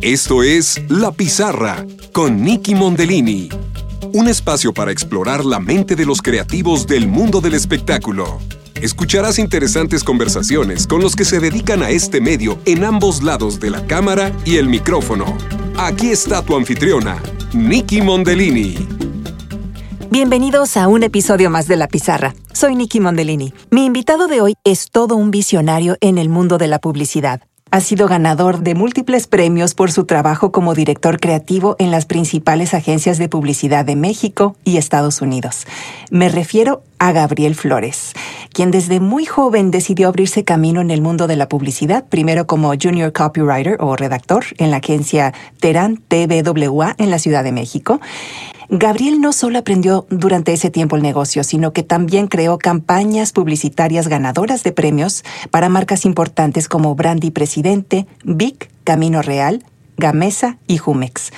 Esto es La Pizarra con Nicky Mondellini. Un espacio para explorar la mente de los creativos del mundo del espectáculo. Escucharás interesantes conversaciones con los que se dedican a este medio en ambos lados de la cámara y el micrófono. Aquí está tu anfitriona, Nicky Mondellini. Bienvenidos a un episodio más de La Pizarra. Soy Nicky Mondellini. Mi invitado de hoy es todo un visionario en el mundo de la publicidad. Ha sido ganador de múltiples premios por su trabajo como director creativo en las principales agencias de publicidad de México y Estados Unidos. Me refiero a Gabriel Flores, quien desde muy joven decidió abrirse camino en el mundo de la publicidad, primero como junior copywriter o redactor en la agencia Terán TBWA en la Ciudad de México Gabriel no solo aprendió durante ese tiempo el negocio, sino que también creó campañas publicitarias ganadoras de premios para marcas importantes como Brandy Presidente, Vic, Camino Real, Gamesa y Jumex.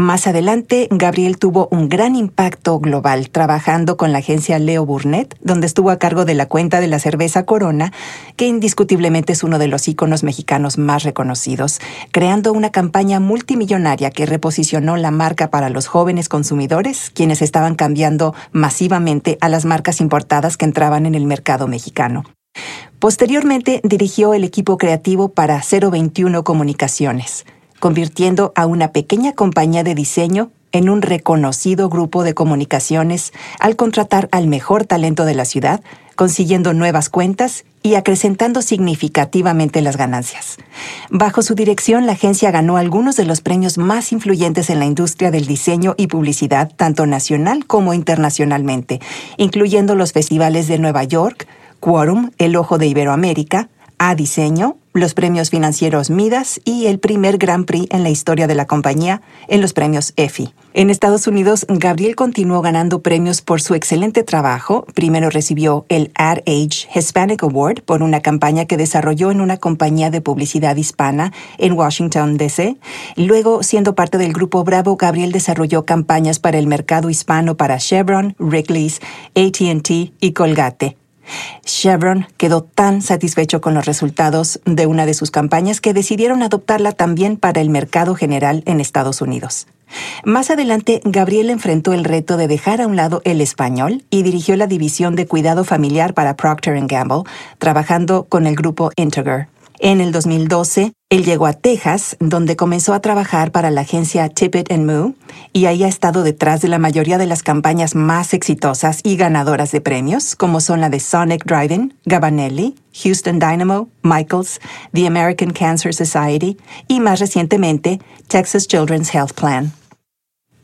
Más adelante, Gabriel tuvo un gran impacto global trabajando con la agencia Leo Burnett, donde estuvo a cargo de la cuenta de la cerveza Corona, que indiscutiblemente es uno de los íconos mexicanos más reconocidos, creando una campaña multimillonaria que reposicionó la marca para los jóvenes consumidores, quienes estaban cambiando masivamente a las marcas importadas que entraban en el mercado mexicano. Posteriormente dirigió el equipo creativo para 021 Comunicaciones convirtiendo a una pequeña compañía de diseño en un reconocido grupo de comunicaciones al contratar al mejor talento de la ciudad, consiguiendo nuevas cuentas y acrecentando significativamente las ganancias. Bajo su dirección, la agencia ganó algunos de los premios más influyentes en la industria del diseño y publicidad, tanto nacional como internacionalmente, incluyendo los festivales de Nueva York, Quorum, El Ojo de Iberoamérica, A Diseño, los premios financieros Midas y el primer Grand Prix en la historia de la compañía en los premios EFI. En Estados Unidos, Gabriel continuó ganando premios por su excelente trabajo. Primero recibió el Ad Age Hispanic Award por una campaña que desarrolló en una compañía de publicidad hispana en Washington, D.C. Luego, siendo parte del grupo Bravo, Gabriel desarrolló campañas para el mercado hispano para Chevron, Wrigley's, ATT y Colgate. Chevron quedó tan satisfecho con los resultados de una de sus campañas que decidieron adoptarla también para el mercado general en Estados Unidos. Más adelante, Gabriel enfrentó el reto de dejar a un lado el español y dirigió la división de cuidado familiar para Procter Gamble, trabajando con el grupo Integer. En el 2012, él llegó a Texas, donde comenzó a trabajar para la agencia Tippett Moo, y ahí ha estado detrás de la mayoría de las campañas más exitosas y ganadoras de premios, como son la de Sonic Driving, Gabanelli, Houston Dynamo, Michaels, The American Cancer Society y más recientemente Texas Children's Health Plan.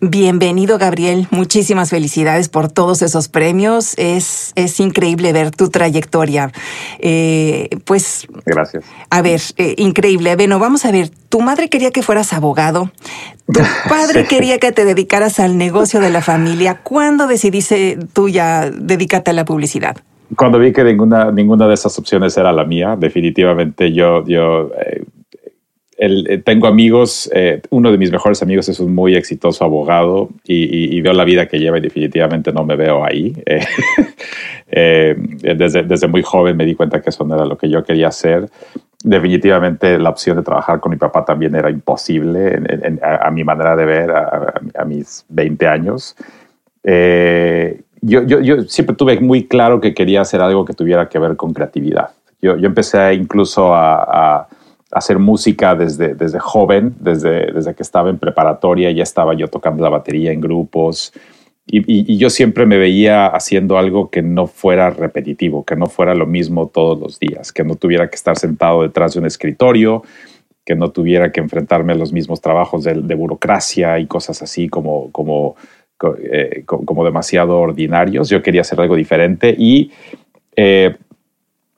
Bienvenido, Gabriel. Muchísimas felicidades por todos esos premios. Es, es increíble ver tu trayectoria. Eh, pues. Gracias. A ver, eh, increíble. Bueno, vamos a ver. Tu madre quería que fueras abogado. Tu padre quería que te dedicaras al negocio de la familia. ¿Cuándo decidiste tú ya dedicarte a la publicidad? Cuando vi que ninguna, ninguna de esas opciones era la mía, definitivamente yo, yo eh, eh, tengo amigos, eh, uno de mis mejores amigos es un muy exitoso abogado y, veo la vida que lleva y definitivamente no me veo ahí. Eh, desde, desde, muy joven me di cuenta que eso no era lo que yo quería hacer. Definitivamente la opción de trabajar con mi papá también era imposible a, mi manera de ver a, mis 20 años. Yo, yo, yo, siempre tuve muy claro que quería hacer algo que tuviera que ver con creatividad. Yo, yo empecé incluso a hacer música desde, desde joven, desde, desde que estaba en preparatoria, ya estaba yo tocando la batería en grupos. Y, yo siempre me veía haciendo algo que no fuera repetitivo, que no fuera lo mismo todos los días, que no tuviera que estar sentado detrás de un escritorio, que no tuviera que enfrentarme a los mismos trabajos de, burocracia y cosas así como, como, eh, como demasiado ordinarios. Yo quería hacer algo diferente y eh,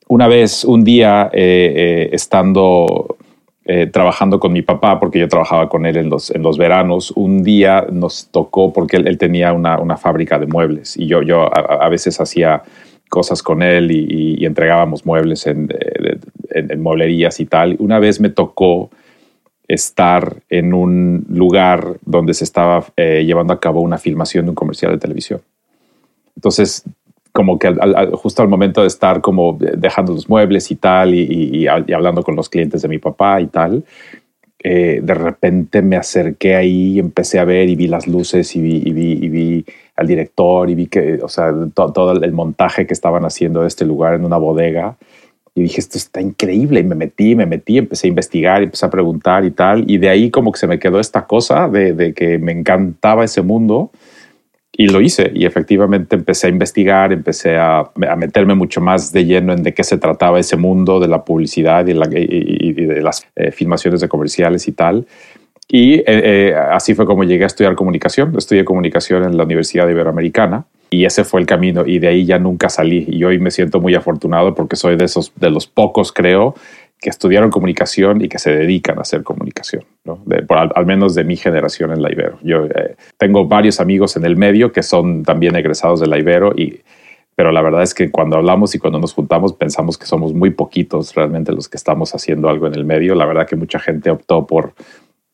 una vez, un día, eh, eh, estando eh, trabajando con mi papá, porque yo trabajaba con él en los, en los veranos, un día nos tocó, porque él, tenía una, una, fábrica de muebles y yo, yo a, veces hacía cosas con él y, entregábamos muebles en, en, mueblerías y tal. Una vez me tocó estar en un lugar donde se estaba llevando a cabo una filmación de un comercial de televisión. Entonces como que justo al momento de estar como dejando los muebles y tal y, hablando con los clientes de mi papá y tal, eh, de repente me acerqué ahí y empecé a ver y vi las luces y vi, y vi, y vi al director y vi que, o sea, todo el montaje que estaban haciendo de este lugar en una bodega. Y dije, esto está increíble. Y me metí, me metí, empecé a investigar, empecé a preguntar y tal. Y de ahí como que se me quedó esta cosa de, de que me encantaba ese mundo. Y lo hice. Y efectivamente empecé a investigar, empecé a, meterme mucho más de lleno en de qué se trataba ese mundo de la publicidad y de las eh, filmaciones de comerciales y tal. Y eh, eh, así fue como llegué a estudiar comunicación. Estudié comunicación en la Universidad Iberoamericana y ese fue el camino y de ahí ya nunca salí. Y hoy me siento muy afortunado porque soy de esos, de los pocos, creo, que estudiaron comunicación y que se dedican a hacer comunicación, ¿no? al, menos de mi generación en la Ibero. Yo eh, tengo varios amigos en el medio que son también egresados de la Ibero y pero la verdad es que cuando hablamos y cuando nos juntamos pensamos que somos muy poquitos realmente los que estamos haciendo algo en el medio. La verdad que mucha gente optó por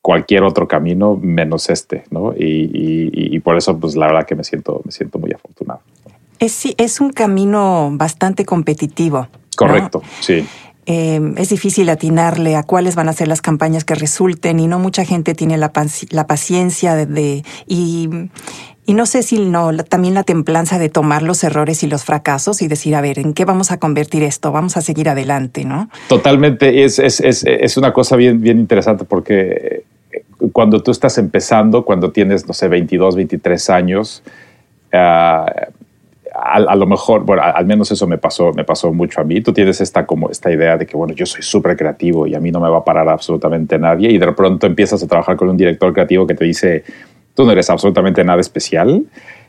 cualquier otro camino menos este, ¿no? Y, por eso, pues la verdad que me siento, me siento muy afortunado. Es, sí, es un camino bastante competitivo. Correcto, sí. Eh, es difícil atinarle a cuáles van a ser las campañas que resulten y no mucha gente tiene la, la paciencia de, y, y, no sé si no, también la templanza de tomar los errores y los fracasos y decir, a ver, ¿en qué vamos a convertir esto? Vamos a seguir adelante, ¿no? Totalmente, es, es, es, es una cosa bien, bien interesante porque cuando tú estás empezando, cuando tienes, no sé, 22, 23 años, uh, a, lo mejor, bueno, al menos eso me pasó, me pasó mucho a mí. Tú tienes esta, como esta idea de que, bueno, yo soy súper creativo y a mí no me va a parar absolutamente nadie. Y de pronto empiezas a trabajar con un director creativo que te dice, tú no eres absolutamente nada especial.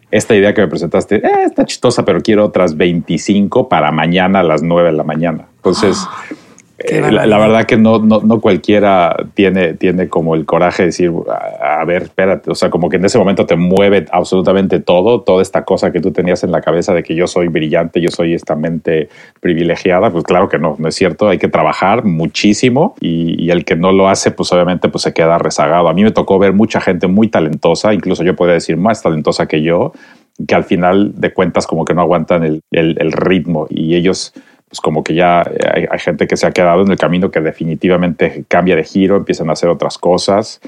Esta idea que me presentaste eh, está chistosa, pero quiero otras 25 para mañana a las 9 de la mañana. Entonces... Eh, la, verdad que no, no, no, cualquiera tiene, tiene como el coraje de decir, a, ver, espérate, o sea, como que en ese momento te mueve absolutamente todo, toda esta cosa que tú tenías en la cabeza de que yo soy brillante, yo soy esta mente privilegiada, pues claro que no, no es cierto, hay que trabajar muchísimo y, y el que no lo hace, pues obviamente pues se queda rezagado. A mí me tocó ver mucha gente muy talentosa, incluso yo podría decir más talentosa que yo, que al final de cuentas como que no aguantan el, el, el ritmo y ellos pues como que ya hay, gente que se ha quedado en el camino que definitivamente cambia de giro, empiezan a hacer otras cosas.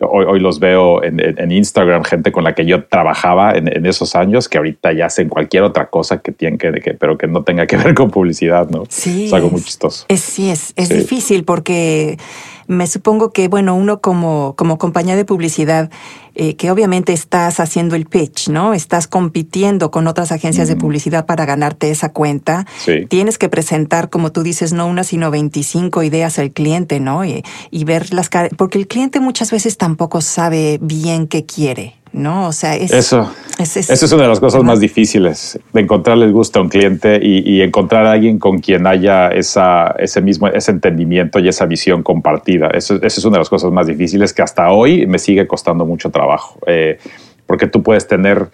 Hoy, hoy los veo en, en, Instagram, gente con la que yo trabajaba en, en, esos años, que ahorita ya hacen cualquier otra cosa que tiene que, que, pero que no tenga que ver con publicidad, ¿no? Sí. Es algo muy chistoso. Es, sí, es, es difícil porque me supongo que, bueno, uno como, como compañía de publicidad, eh, que obviamente estás haciendo el pitch, ¿no? Estás compitiendo con otras agencias de publicidad para ganarte esa cuenta. Tienes que presentar, como tú dices, no una, sino 25 ideas al cliente, ¿no? Y, y ver las... Porque el cliente muchas veces tampoco sabe bien qué quiere. ¿No? O sea, es, eso, es, eso es una de las cosas más difíciles, de encontrarle el gusto a un cliente y, encontrar a alguien con quien haya esa, ese mismo ese entendimiento y esa visión compartida. Eso, eso, es una de las cosas más difíciles que hasta hoy me sigue costando mucho trabajo, eh, porque tú puedes tener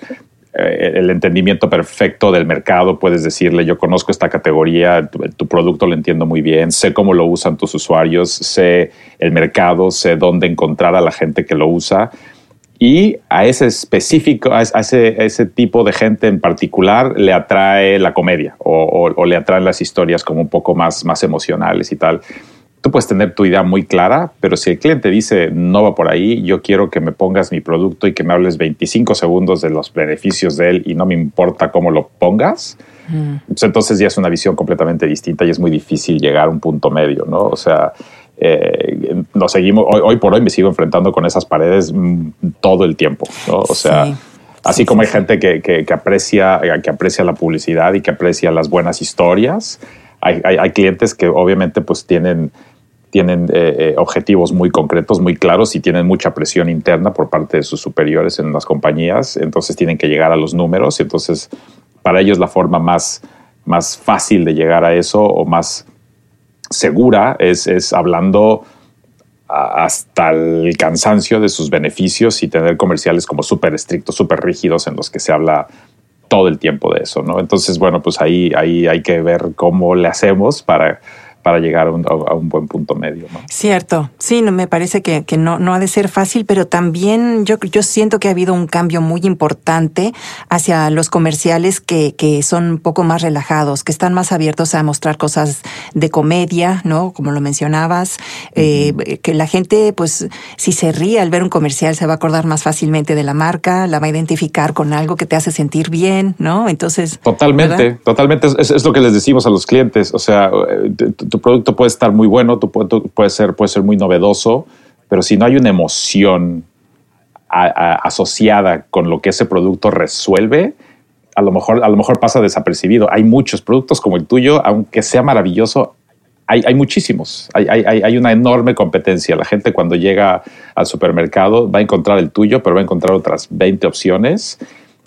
eh, el entendimiento perfecto del mercado, puedes decirle, yo conozco esta categoría, tu, tu, producto lo entiendo muy bien, sé cómo lo usan tus usuarios, sé el mercado, sé dónde encontrar a la gente que lo usa y a ese específico, a ese, ese, tipo de gente en particular le atrae la comedia o, o, le atraen las historias como un poco más, más emocionales y tal. Tú puedes tener tu idea muy clara, pero si el cliente dice no va por ahí, yo quiero que me pongas mi producto y que me hables 25 segundos de los beneficios de él y no me importa cómo lo pongas, mm. pues entonces ya es una visión completamente distinta y es muy difícil llegar a un punto medio, ¿no? O sea, eh, nos seguimos, hoy, por hoy me sigo enfrentando con esas paredes mm, todo el tiempo, ¿no? O sea, así como hay gente que, que, aprecia, que aprecia la publicidad y que aprecia las buenas historias, hay, hay, clientes que obviamente pues tienen, tienen eh, eh, objetivos muy concretos, muy claros y tienen mucha presión interna por parte de sus superiores en las compañías, entonces tienen que llegar a los números y entonces para ellos la forma más, más fácil de llegar a eso o más segura es, es hablando hasta el cansancio de sus beneficios y tener comerciales como súper estrictos, súper rígidos en los que se habla todo el tiempo de eso, ¿no? Entonces, bueno, pues ahí, ahí hay que ver cómo le hacemos para, para llegar a un, a un buen punto medio. ¿no? Cierto, sí, me parece que, que, no, no ha de ser fácil, pero también yo, yo siento que ha habido un cambio muy importante hacia los comerciales que, que son un poco más relajados, que están más abiertos a mostrar cosas de comedia, ¿no? Como lo mencionabas, eh, que la gente, pues, si se ríe al ver un comercial, se va a acordar más fácilmente de la marca, la va a identificar con algo que te hace sentir bien, ¿no? Entonces. Totalmente, totalmente. Es, es, lo que les decimos a los clientes. O sea, eh, tu, producto puede estar muy bueno, tu producto puede ser, puede ser muy novedoso, pero si no hay una emoción asociada con lo que ese producto resuelve, a lo mejor, a lo mejor pasa desapercibido. Hay muchos productos como el tuyo, aunque sea maravilloso, hay, hay muchísimos. Hay, hay, hay, una enorme competencia. La gente cuando llega al supermercado va a encontrar el tuyo, pero va a encontrar otras 20 opciones.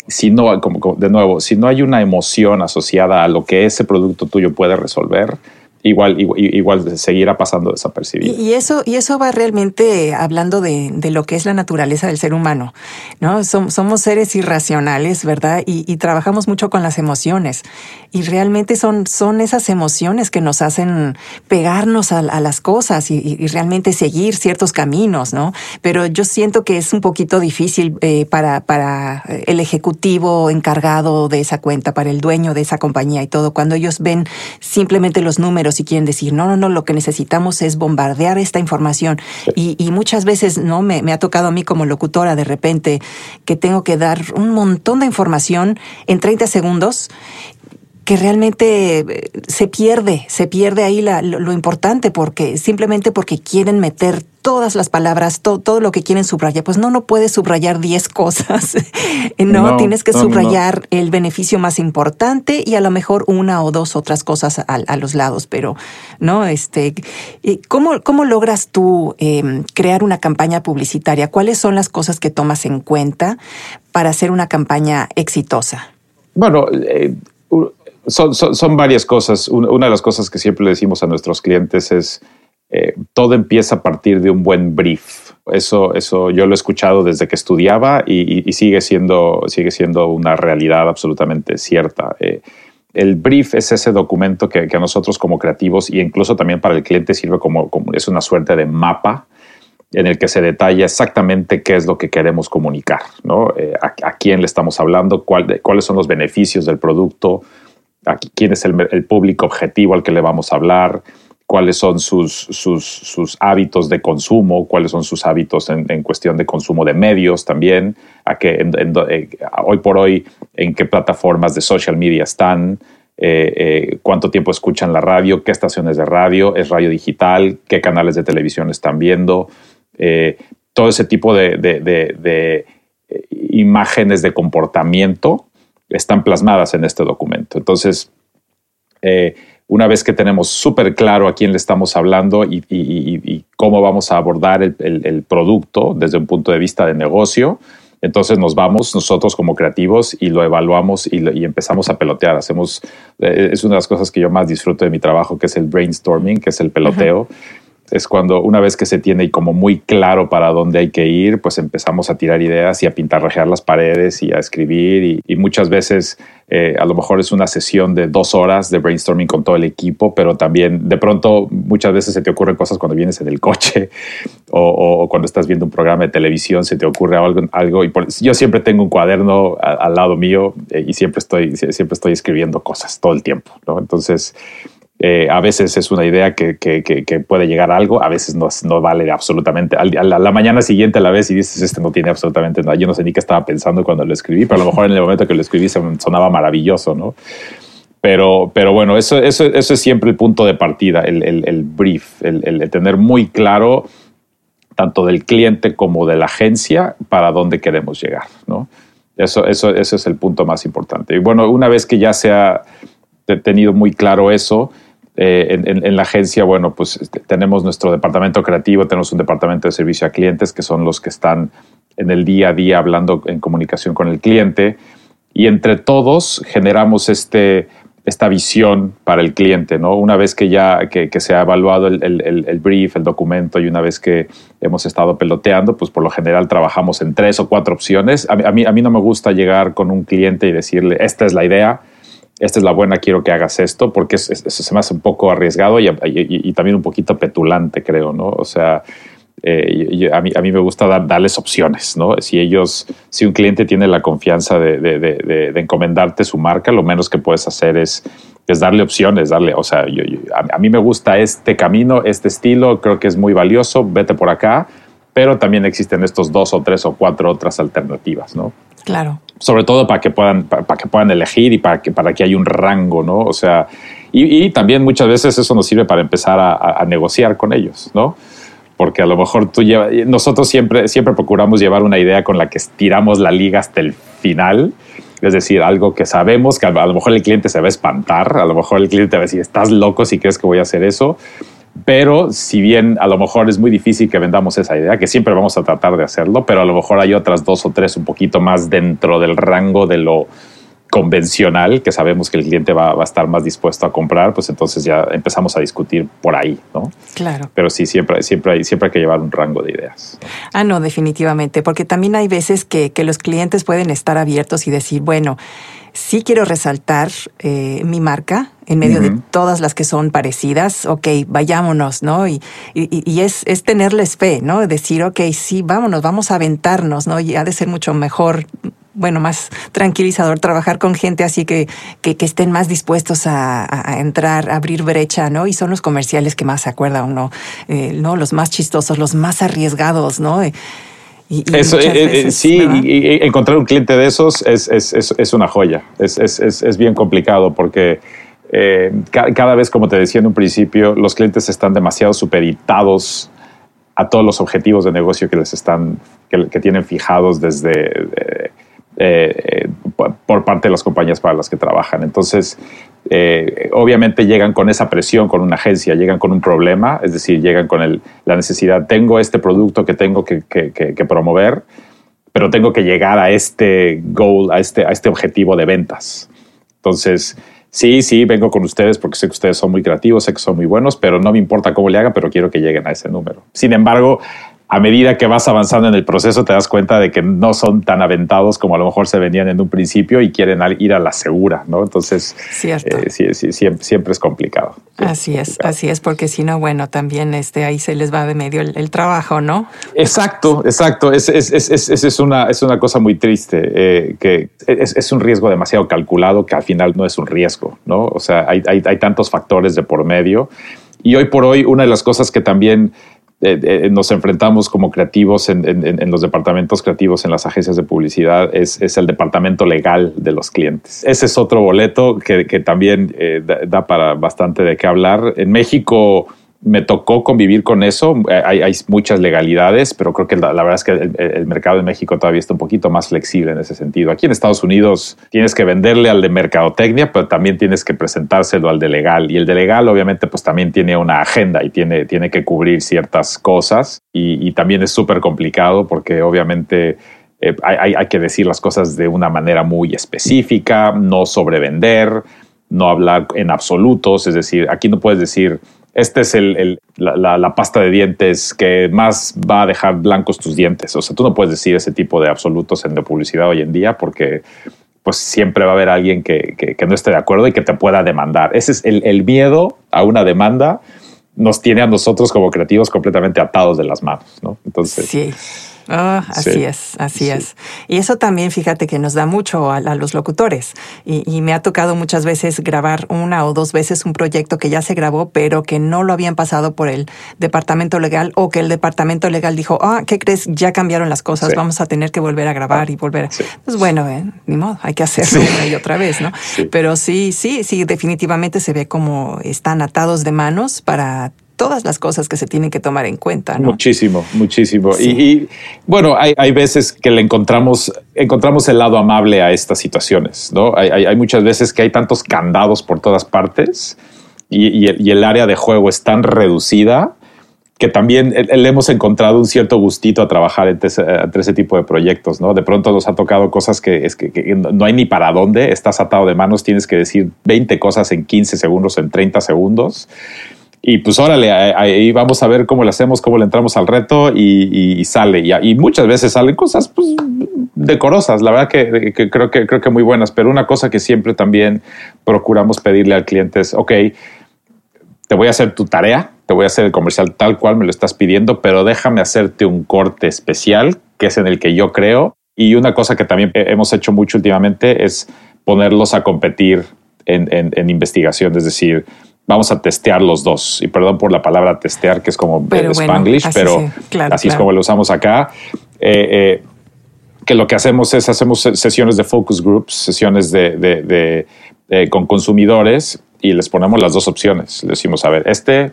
Si no, como, de nuevo, si no hay una emoción asociada a lo que ese producto tuyo puede resolver, igual, igual, igual seguirá pasando desapercibido. Y, eso, y eso va realmente hablando de, de, lo que es la naturaleza del ser humano, ¿no? Som, somos seres irracionales, ¿verdad? Y, y, trabajamos mucho con las emociones. Y realmente son, son esas emociones que nos hacen pegarnos a, a las cosas y, y, realmente seguir ciertos caminos, ¿no? Pero yo siento que es un poquito difícil eh, para, para el ejecutivo encargado de esa cuenta, para el dueño de esa compañía y todo, cuando ellos ven simplemente los números si quieren decir, no, no, no, lo que necesitamos es bombardear esta información. Y, y, muchas veces, ¿no? Me, me, ha tocado a mí como locutora de repente que tengo que dar un montón de información en 30 segundos que realmente se pierde, se pierde ahí la, lo, lo, importante porque simplemente porque quieren meter todas las palabras, to, todo lo que quieren subrayar. Pues no, no puedes subrayar 10 cosas. no, no, tienes que no, subrayar no. el beneficio más importante y a lo mejor una o dos otras cosas a, a los lados. Pero, ¿no? Este, ¿cómo, cómo logras tú eh, crear una campaña publicitaria? ¿Cuáles son las cosas que tomas en cuenta para hacer una campaña exitosa? Bueno, eh, son, son, varias cosas. Una de las cosas que siempre le decimos a nuestros clientes es eh, todo empieza a partir de un buen brief. Eso, eso yo lo he escuchado desde que estudiaba y, sigue, siendo, sigue siendo una realidad absolutamente cierta. Eh, el brief es ese documento que, que, a nosotros como creativos y incluso también para el cliente sirve como, como es una suerte de mapa en el que se detalla exactamente qué es lo que queremos comunicar, ¿no? Eh, a, a, quién le estamos hablando, cuál, cuáles son los beneficios del producto, quién es el, público objetivo al que le vamos a hablar, cuáles son sus, sus, sus hábitos de consumo, cuáles son sus hábitos en, cuestión de consumo de medios también, a que en, eh, hoy por hoy en qué plataformas de social media están, eh, eh, cuánto tiempo escuchan la radio, qué estaciones de radio, es radio digital, qué canales de televisión están viendo, todo ese tipo de imágenes de comportamiento están plasmadas en este documento. Entonces, eh, una vez que tenemos súper claro a quién le estamos hablando y, cómo vamos a abordar el, producto desde un punto de vista de negocio, entonces nos vamos nosotros como creativos y lo evaluamos y, empezamos a pelotear. Hacemos, eh, es una de las cosas que yo más disfruto de mi trabajo, que es el brainstorming, que es el peloteo. Es cuando una vez que se tiene como muy claro para dónde hay que ir, pues empezamos a tirar ideas y a pintarrajear las paredes y a escribir y, muchas veces eh, a lo mejor es una sesión de dos horas de brainstorming con todo el equipo, pero también de pronto muchas veces se te ocurren cosas cuando vienes en el coche o, o, cuando estás viendo un programa de televisión, se te ocurre algo, y por, yo siempre tengo un cuaderno al lado mío eh, y siempre estoy, siempre estoy escribiendo cosas todo el tiempo. Entonces, eh, a veces es una idea que, que, que, que, puede llegar a algo, a veces no, no vale absolutamente. A la, a la, mañana siguiente a la vez y dices, este no tiene absolutamente nada. Yo no sé ni qué estaba pensando cuando lo escribí, pero a lo mejor en el momento que lo escribí sonaba maravilloso, ¿no? Pero, pero bueno, eso, eso, eso es siempre el punto de partida, el, el, el brief, el, el, tener muy claro tanto del cliente como de la agencia para dónde queremos llegar, ¿no? Eso, eso, eso es el punto más importante. Y bueno, una vez que ya se ha tenido muy claro eso, eh, en, la agencia, bueno, pues este, tenemos nuestro departamento creativo, tenemos un departamento de servicio a clientes que son los que están en el día a día hablando en comunicación con el cliente y entre todos generamos este, esta visión para el cliente, ¿no? Una vez que ya que, se ha evaluado el, el, brief, el documento y una vez que hemos estado peloteando, pues por lo general trabajamos en tres o cuatro opciones. A, mí, a mí no me gusta llegar con un cliente y decirle, esta es la idea, esta es la buena, quiero que hagas esto, porque eso se me hace un poco arriesgado y, también un poquito petulante, creo, ¿no? O sea, eh, a, mí, a me gusta darles opciones, ¿no? Si ellos, si un cliente tiene la confianza de, encomendarte su marca, lo menos que puedes hacer es, es darle opciones, darle, o sea, a, mí me gusta este camino, este estilo, creo que es muy valioso, vete por acá, pero también existen estos dos o tres o cuatro otras alternativas, ¿no? Claro. Sobre todo para que puedan, para, que puedan elegir y para que, para que haya un rango, ¿no? O sea, y, también muchas veces eso nos sirve para empezar a, negociar con ellos, ¿no? Porque a lo mejor tú lleva, nosotros siempre, siempre procuramos llevar una idea con la que estiramos la liga hasta el final. Es decir, algo que sabemos que a lo mejor el cliente se va a espantar, a lo mejor el cliente va a decir, estás loco si crees que voy a hacer eso, pero si bien a lo mejor es muy difícil que vendamos esa idea, que siempre vamos a tratar de hacerlo, pero a lo mejor hay otras dos o tres un poquito más dentro del rango de lo convencional, que sabemos que el cliente va, a estar más dispuesto a comprar, pues entonces ya empezamos a discutir por ahí, ¿no? Claro. Pero sí, siempre, siempre, hay, siempre hay que llevar un rango de ideas. Ah, no, definitivamente, porque también hay veces que, que los clientes pueden estar abiertos y decir, bueno, sí quiero resaltar eh, mi marca en medio de todas las que son parecidas. Ok, vayámonos, ¿no? Y, y, es, es, tenerles fe, ¿no? Decir, ok, sí, vámonos, vamos a aventarnos, ¿no? Y ha de ser mucho mejor bueno, más tranquilizador trabajar con gente así que, que, estén más dispuestos a, entrar, a abrir brecha, ¿no? Y son los comerciales que más se acuerda uno, eh, ¿no? Los más chistosos, los más arriesgados, ¿no? Eso, eh, eh, sí, y, encontrar un cliente de esos es, es, es, es una joya. Es, bien complicado porque eh, cada vez, como te decía en un principio, los clientes están demasiado supeditados a todos los objetivos de negocio que les están, que, que tienen fijados desde eh, por parte de las compañías para las que trabajan. Entonces, eh, obviamente llegan con esa presión, con una agencia, llegan con un problema, es decir, llegan con el, la necesidad, tengo este producto que tengo que, promover, pero tengo que llegar a este goal, a este, a este objetivo de ventas. Entonces, sí, sí, vengo con ustedes porque sé que ustedes son muy creativos, sé que son muy buenos, pero no me importa cómo le haga, pero quiero que lleguen a ese número. Sin embargo, a medida que vas avanzando en el proceso te das cuenta de que no son tan aventados como a lo mejor se venían en un principio y quieren ir a la segura, ¿no? Entonces, eh, sí, sí, siempre, es complicado. Así es, así es, porque si no, bueno, también este, ahí se les va de medio el, trabajo, ¿no? Exacto, exacto. Es, es, es, es, una, es una cosa muy triste, eh, que es, un riesgo demasiado calculado que al final no es un riesgo, ¿no? O sea, hay, hay, hay tantos factores de por medio. Y hoy por hoy, una de las cosas que también eh, eh, nos enfrentamos como creativos en, los departamentos creativos en las agencias de publicidad es, el departamento legal de los clientes. Ese es otro boleto que, también eh, da, para bastante de qué hablar. En México me tocó convivir con eso. Eh, hay, muchas legalidades, pero creo que la, verdad es que el, mercado de México todavía está un poquito más flexible en ese sentido. Aquí en Estados Unidos tienes que venderle al de mercadotecnia, pero también tienes que presentárselo al de legal. Y el de legal, obviamente, pues también tiene una agenda y tiene, tiene que cubrir ciertas cosas. Y, también es súper complicado porque obviamente eh, hay, hay que decir las cosas de una manera muy específica, no sobrevender, no hablar en absolutos. Es decir, aquí no puedes decir este es el, la, pasta de dientes que más va a dejar blancos tus dientes. O sea, tú no puedes decir ese tipo de absolutos en de publicidad hoy en día porque pues siempre va a haber alguien que, que, no esté de acuerdo y que te pueda demandar. Ese es el, el miedo a una demanda nos tiene a nosotros como creativos completamente atados de las manos, ¿no? Entonces... Ah, así es, así es. Y eso también, fíjate que nos da mucho a, los locutores. Y, me ha tocado muchas veces grabar una o dos veces un proyecto que ya se grabó, pero que no lo habían pasado por el departamento legal o que el departamento legal dijo, ah, ¿qué crees? Ya cambiaron las cosas, vamos a tener que volver a grabar y volver. Pues bueno, eh, ni modo, hay que hacerlo una y otra vez, ¿no? Pero sí, sí, sí, definitivamente se ve como están atados de manos para todas las cosas que se tienen que tomar en cuenta. Muchísimo, muchísimo. Y, bueno, hay, hay, veces que le encontramos, encontramos el lado amable a estas situaciones, ¿no? Hay, hay, muchas veces que hay tantos candados por todas partes y, y, el área de juego es tan reducida que también le hemos encontrado un cierto gustito a trabajar entre ese, tipo de proyectos, ¿no? De pronto nos ha tocado cosas que, es que, que, no hay ni para dónde, estás atado de manos, tienes que decir 20 cosas en 15 segundos, en 30 segundos y pues órale, ahí vamos a ver cómo le hacemos, cómo le entramos al reto y, sale. Y, muchas veces salen cosas pues, decorosas, la verdad que, creo que creo que muy buenas, pero una cosa que siempre también procuramos pedirle al cliente es, ok, te voy a hacer tu tarea, te voy a hacer el comercial tal cual me lo estás pidiendo, pero déjame hacerte un corte especial, que es en el que yo creo. Y una cosa que también hemos hecho mucho últimamente es ponerlos a competir en, investigación, es decir, vamos a testear los dos. Y perdón por la palabra testear, que es como pero Spanglish, pero así es como lo usamos acá. Eh, eh, que lo que hacemos es hacemos sesiones de focus groups, sesiones de, eh, con consumidores y les ponemos las dos opciones. Le decimos, a ver, este,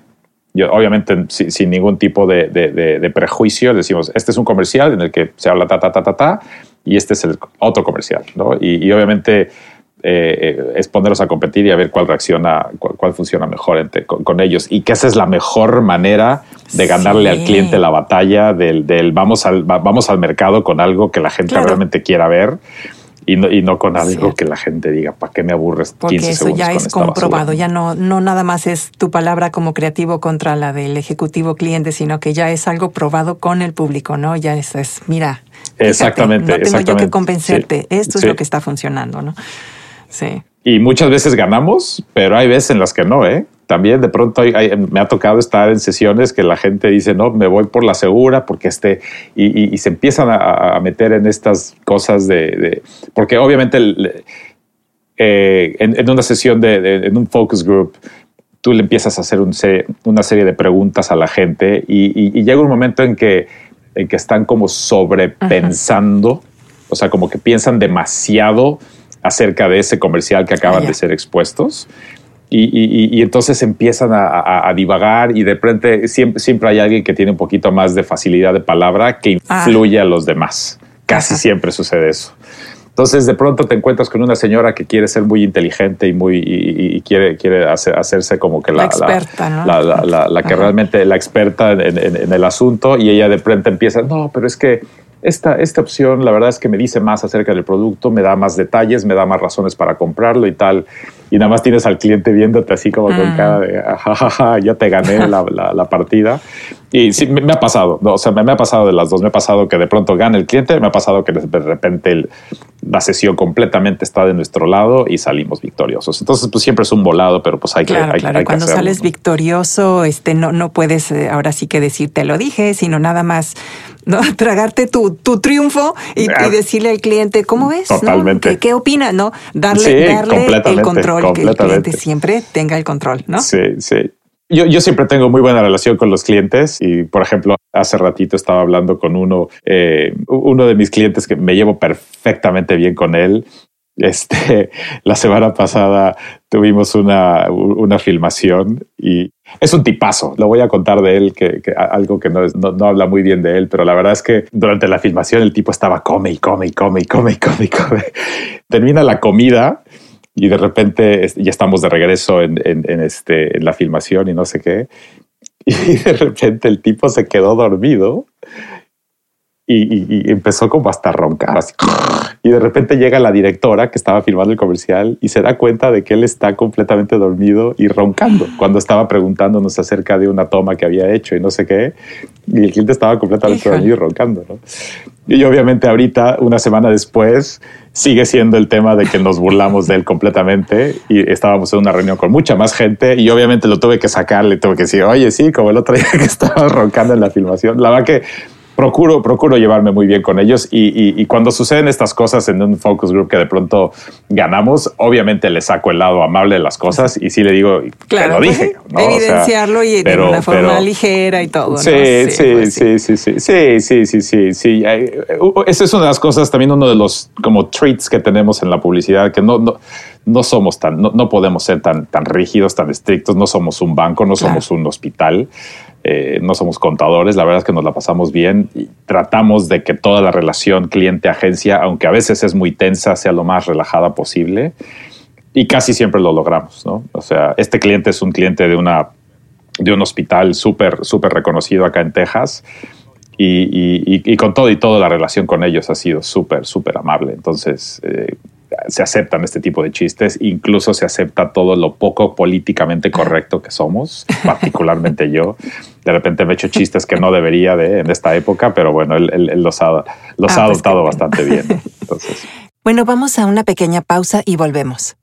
yo, obviamente sin, ningún tipo de, prejuicio, le decimos, este es un comercial en el que se habla ta, ta, ta, ta, ta, y este es el otro comercial, ¿no? y obviamente eh, es ponerlos a competir y a ver cuál reacciona, cuál, funciona mejor con, ellos. Y que esa es la mejor manera de ganarle al cliente la batalla del, vamos, al, vamos al mercado con algo que la gente realmente quiera ver. Y no, y no, con algo que la gente diga, ¿para qué me aburres? Porque eso ya es comprobado, ya no, no nada más es tu palabra como creativo contra la del ejecutivo cliente, sino que ya es algo probado con el público, ¿no? Ya es, mira, exactamente, no tengo yo que convencerte, esto es lo que está funcionando, ¿no? Sí. Y muchas veces ganamos, pero hay veces en las que no, ¿eh? También de pronto me ha tocado estar en sesiones que la gente dice, no, me voy por la segura porque este, y, se empiezan a, meter en estas cosas de, porque obviamente eh, en, una sesión de, en un focus group, tú le empiezas a hacer una serie de preguntas a la gente y, llega un momento en que, en que están como sobrepensando, o sea, como que piensan demasiado acerca de ese comercial que acaban de ser expuestos. Y, entonces empiezan a, divagar y de repente siempre, siempre hay alguien que tiene un poquito más de facilidad de palabra que ah. influye a los demás. Casi siempre sucede eso. Entonces de pronto te encuentras con una señora que quiere ser muy inteligente y muy y, quiere, quiere hacerse como que la, experta, la, que realmente la experta en, el asunto y ella de pronto empieza, no, pero es que esta, esta opción, la verdad es que me dice más acerca del producto, me da más detalles, me da más razones para comprarlo y tal. Y nada más tienes al cliente viéndote así como con mm. cara de, jajaja, ya te gané la, la, partida. Y sí, me, ha pasado, o sea, me, ha pasado de las dos. Me ha pasado que de pronto gana el cliente, me ha pasado que de repente la sesión completamente está de nuestro lado y salimos victoriosos. Entonces, pues siempre es un volado, pero pues hay que. Hay, claro. Cuando sales victorioso, este, no, no puedes eh, ahora sí que decir te lo dije, sino nada más ¿no? tragarte tu, tu triunfo y, ah. decirle al cliente, ¿cómo ves? Totalmente. ¿Qué, opina? ¿No? Darle, darle el control, que el cliente siempre tenga el control, ¿no? Sí, sí. Yo, yo, siempre tengo muy buena relación con los clientes y, por ejemplo, hace ratito estaba hablando con uno, eh, uno de mis clientes que me llevo perfectamente bien con él este, la semana pasada tuvimos una, una, filmación y es un tipazo. Lo voy a contar de él, que, algo que no, no, habla muy bien de él, pero la verdad es que durante la filmación el tipo estaba come y come y come y come y come y come. Termina la comida y de repente ya estamos de regreso en, en, este, en la filmación y no sé qué. Y de repente el tipo se quedó dormido y, empezó como hasta a roncar. Y de repente llega la directora que estaba filmando el comercial y se da cuenta de que él está completamente dormido y roncando cuando estaba preguntándonos acerca de una toma que había hecho y no sé qué. Y el cliente estaba completamente dormido y roncando. Y obviamente ahorita, una semana después, sigue siendo el tema de que nos burlamos de él completamente y estábamos en una reunión con mucha más gente y obviamente lo tuve que sacar, le tuve que decir, oye, sí, como el otro día que estaba roncando en la filmación. La verdad que procuro, procuro llevarme muy bien con ellos y, y, y, cuando suceden estas cosas en un focus group que de pronto ganamos, obviamente le saco el lado amable de las cosas y sí le digo, claro, pues Evidenciarlo y de una forma ligera y todo. Sí, ¿no? Pues sí, sí, sí, sí, sí, sí, sí, sí, sí, eh, eh, sí. Esa es una de las cosas, también uno de los como treats que tenemos en la publicidad, que no, no no somos tan, no, podemos ser tan, tan rígidos, tan estrictos, no somos un banco, no somos un hospital. Eh, no somos contadores, la verdad es que nos la pasamos bien y tratamos de que toda la relación cliente-agencia, aunque a veces es muy tensa, sea lo más relajada posible y casi siempre lo logramos, ¿no? O sea, este cliente es un cliente de, una, de un hospital súper, súper reconocido acá en Texas y, con todo y todo la relación con ellos ha sido súper, súper amable. Entonces, eh, se aceptan este tipo de chistes, incluso se acepta todo lo poco políticamente correcto que somos, particularmente yo. de repente me he hecho chistes que no debería de en esta época, pero bueno, él, los ha, los ha ah, pues adoptado bastante bien. Entonces. Bueno, vamos a una pequeña pausa y volvemos.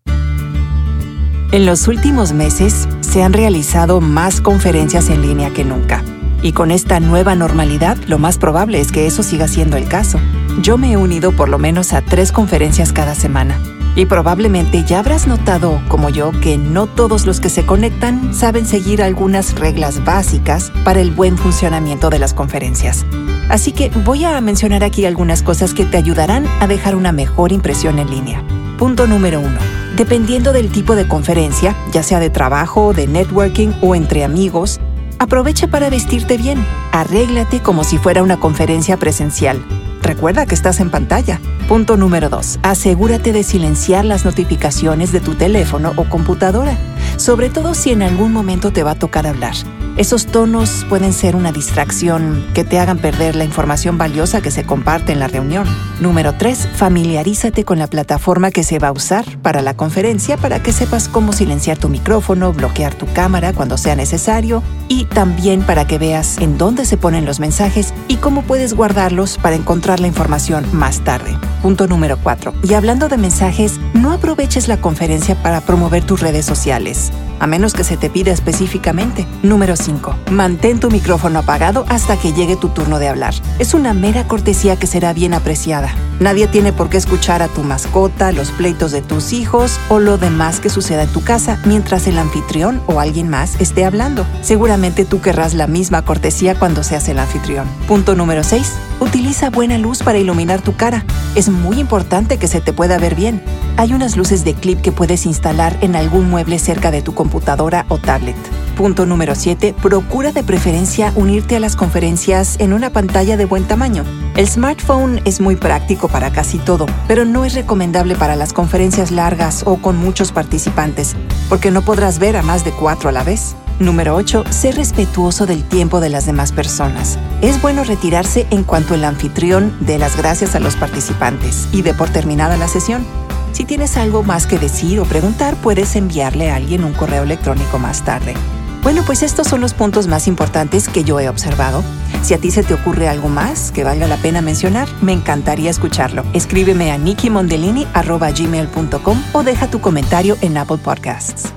En los últimos meses se han realizado más conferencias en línea que nunca. Y con esta nueva normalidad, lo más probable es que eso siga siendo el caso. Yo me he unido por lo menos a tres conferencias cada semana. Y probablemente ya habrás notado, como yo, que no todos los que se conectan saben seguir algunas reglas básicas para el buen funcionamiento de las conferencias. Así que voy a mencionar aquí algunas cosas que te ayudarán a dejar una mejor impresión en línea. Punto número uno. Dependiendo del tipo de conferencia, ya sea de trabajo, de networking o entre amigos, aprovecha para vestirte bien. Arréglate como si fuera una conferencia presencial. Recuerda que estás en pantalla. Punto número 2. Asegúrate de silenciar las notificaciones de tu teléfono o computadora, sobre todo si en algún momento te va a tocar hablar. Esos tonos pueden ser una distracción que te hagan perder la información valiosa que se comparte en la reunión. Número 3. Familiarízate con la plataforma que se va a usar para la conferencia para que sepas cómo silenciar tu micrófono, bloquear tu cámara cuando sea necesario y también para que veas en dónde se ponen los mensajes y cómo puedes guardarlos para encontrar la información más tarde. Punto número 4. Y hablando de mensajes, no aproveches la conferencia para promover tus redes sociales a menos que se te pida específicamente. Número 5. Mantén tu micrófono apagado hasta que llegue tu turno de hablar. Es una mera cortesía que será bien apreciada. Nadie tiene por qué escuchar a tu mascota, los pleitos de tus hijos o lo demás que suceda en tu casa mientras el anfitrión o alguien más esté hablando. Seguramente tú querrás la misma cortesía cuando seas el anfitrión. Punto número 6. Utiliza buena luz para iluminar tu cara. Es muy importante que se te pueda ver bien. Hay unas luces de clip que puedes instalar en algún mueble cerca de tu computadora o tablet. Punto número 7. Procura de preferencia unirte a las conferencias en una pantalla de buen tamaño. El smartphone es muy práctico para casi todo, pero no es recomendable para las conferencias largas o con muchos participantes, porque no podrás ver a más de cuatro a la vez. Número 8. Sé respetuoso del tiempo de las demás personas. Es bueno retirarse en cuanto el anfitrión dé las gracias a los participantes y dé por terminada la sesión. Si tienes algo más que decir o preguntar, puedes enviarle a alguien un correo electrónico más tarde. Bueno, pues estos son los puntos más importantes que yo he observado. Si a ti se te ocurre algo más que valga la pena mencionar, me encantaría escucharlo. Escríbeme a nikimondelini.gmail.com o deja tu comentario en Apple Podcasts.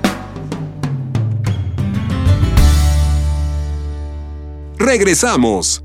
Regresamos.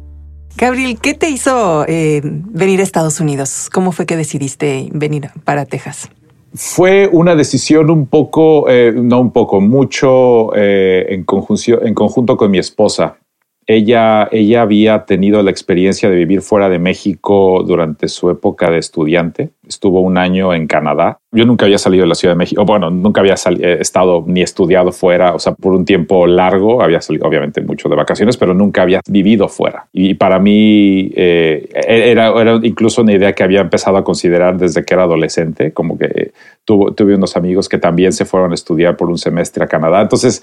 Gabriel, ¿qué te hizo eh, venir a Estados Unidos? ¿Cómo fue que decidiste venir para Texas? Fue una decisión un poco, eh, no un poco, mucho eh, en, conjunción, en conjunto con mi esposa. Ella, ella había tenido la experiencia de vivir fuera de México durante su época de estudiante. Estuvo un año en Canadá. Yo nunca había salido de la Ciudad de México. Bueno, nunca había eh, estado ni estudiado fuera. O sea, por un tiempo largo había salido, obviamente, mucho de vacaciones, pero nunca había vivido fuera. Y para mí eh, era, era incluso una idea que había empezado a considerar desde que era adolescente. Como que tuve unos amigos que también se fueron a estudiar por un semestre a Canadá. Entonces,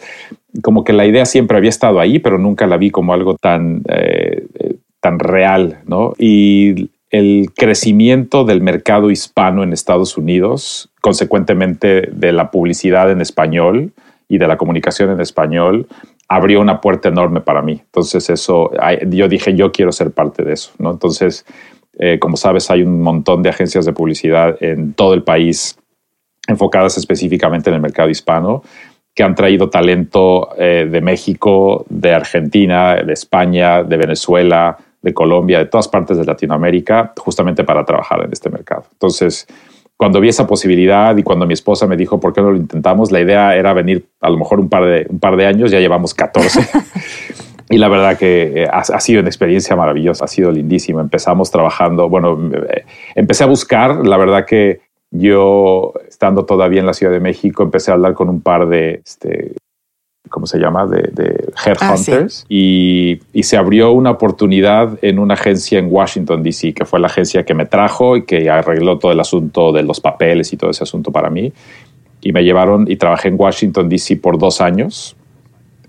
como que la idea siempre había estado ahí, pero nunca la vi como algo tan, eh, tan real, ¿no? Y el crecimiento del mercado hispano en Estados Unidos, consecuentemente de la publicidad en español y de la comunicación en español, abrió una puerta enorme para mí. Entonces eso, yo dije, yo quiero ser parte de eso, ¿no? Entonces, eh, como sabes, hay un montón de agencias de publicidad en todo el país enfocadas específicamente en el mercado hispano que han traído talento eh, de México, de Argentina, de España, de Venezuela, de Colombia, de todas partes de Latinoamérica, justamente para trabajar en este mercado. Entonces, cuando vi esa posibilidad y cuando mi esposa me dijo, ¿por qué no lo intentamos? La idea era venir a lo mejor un par de, un par de años, ya llevamos 14. y la verdad que eh, ha, ha, sido una experiencia maravillosa, ha sido lindísimo. Empezamos trabajando, bueno, eh, empecé a buscar, la verdad que yo, estando todavía en la Ciudad de México, empecé a hablar con un par de, este, ¿cómo se llama?, de, de headhunters. Ah, y, y, se abrió una oportunidad en una agencia en Washington, D.C., que fue la agencia que me trajo y que arregló todo el asunto de los papeles y todo ese asunto para mí. Y me llevaron y trabajé en Washington, D.C. por dos años.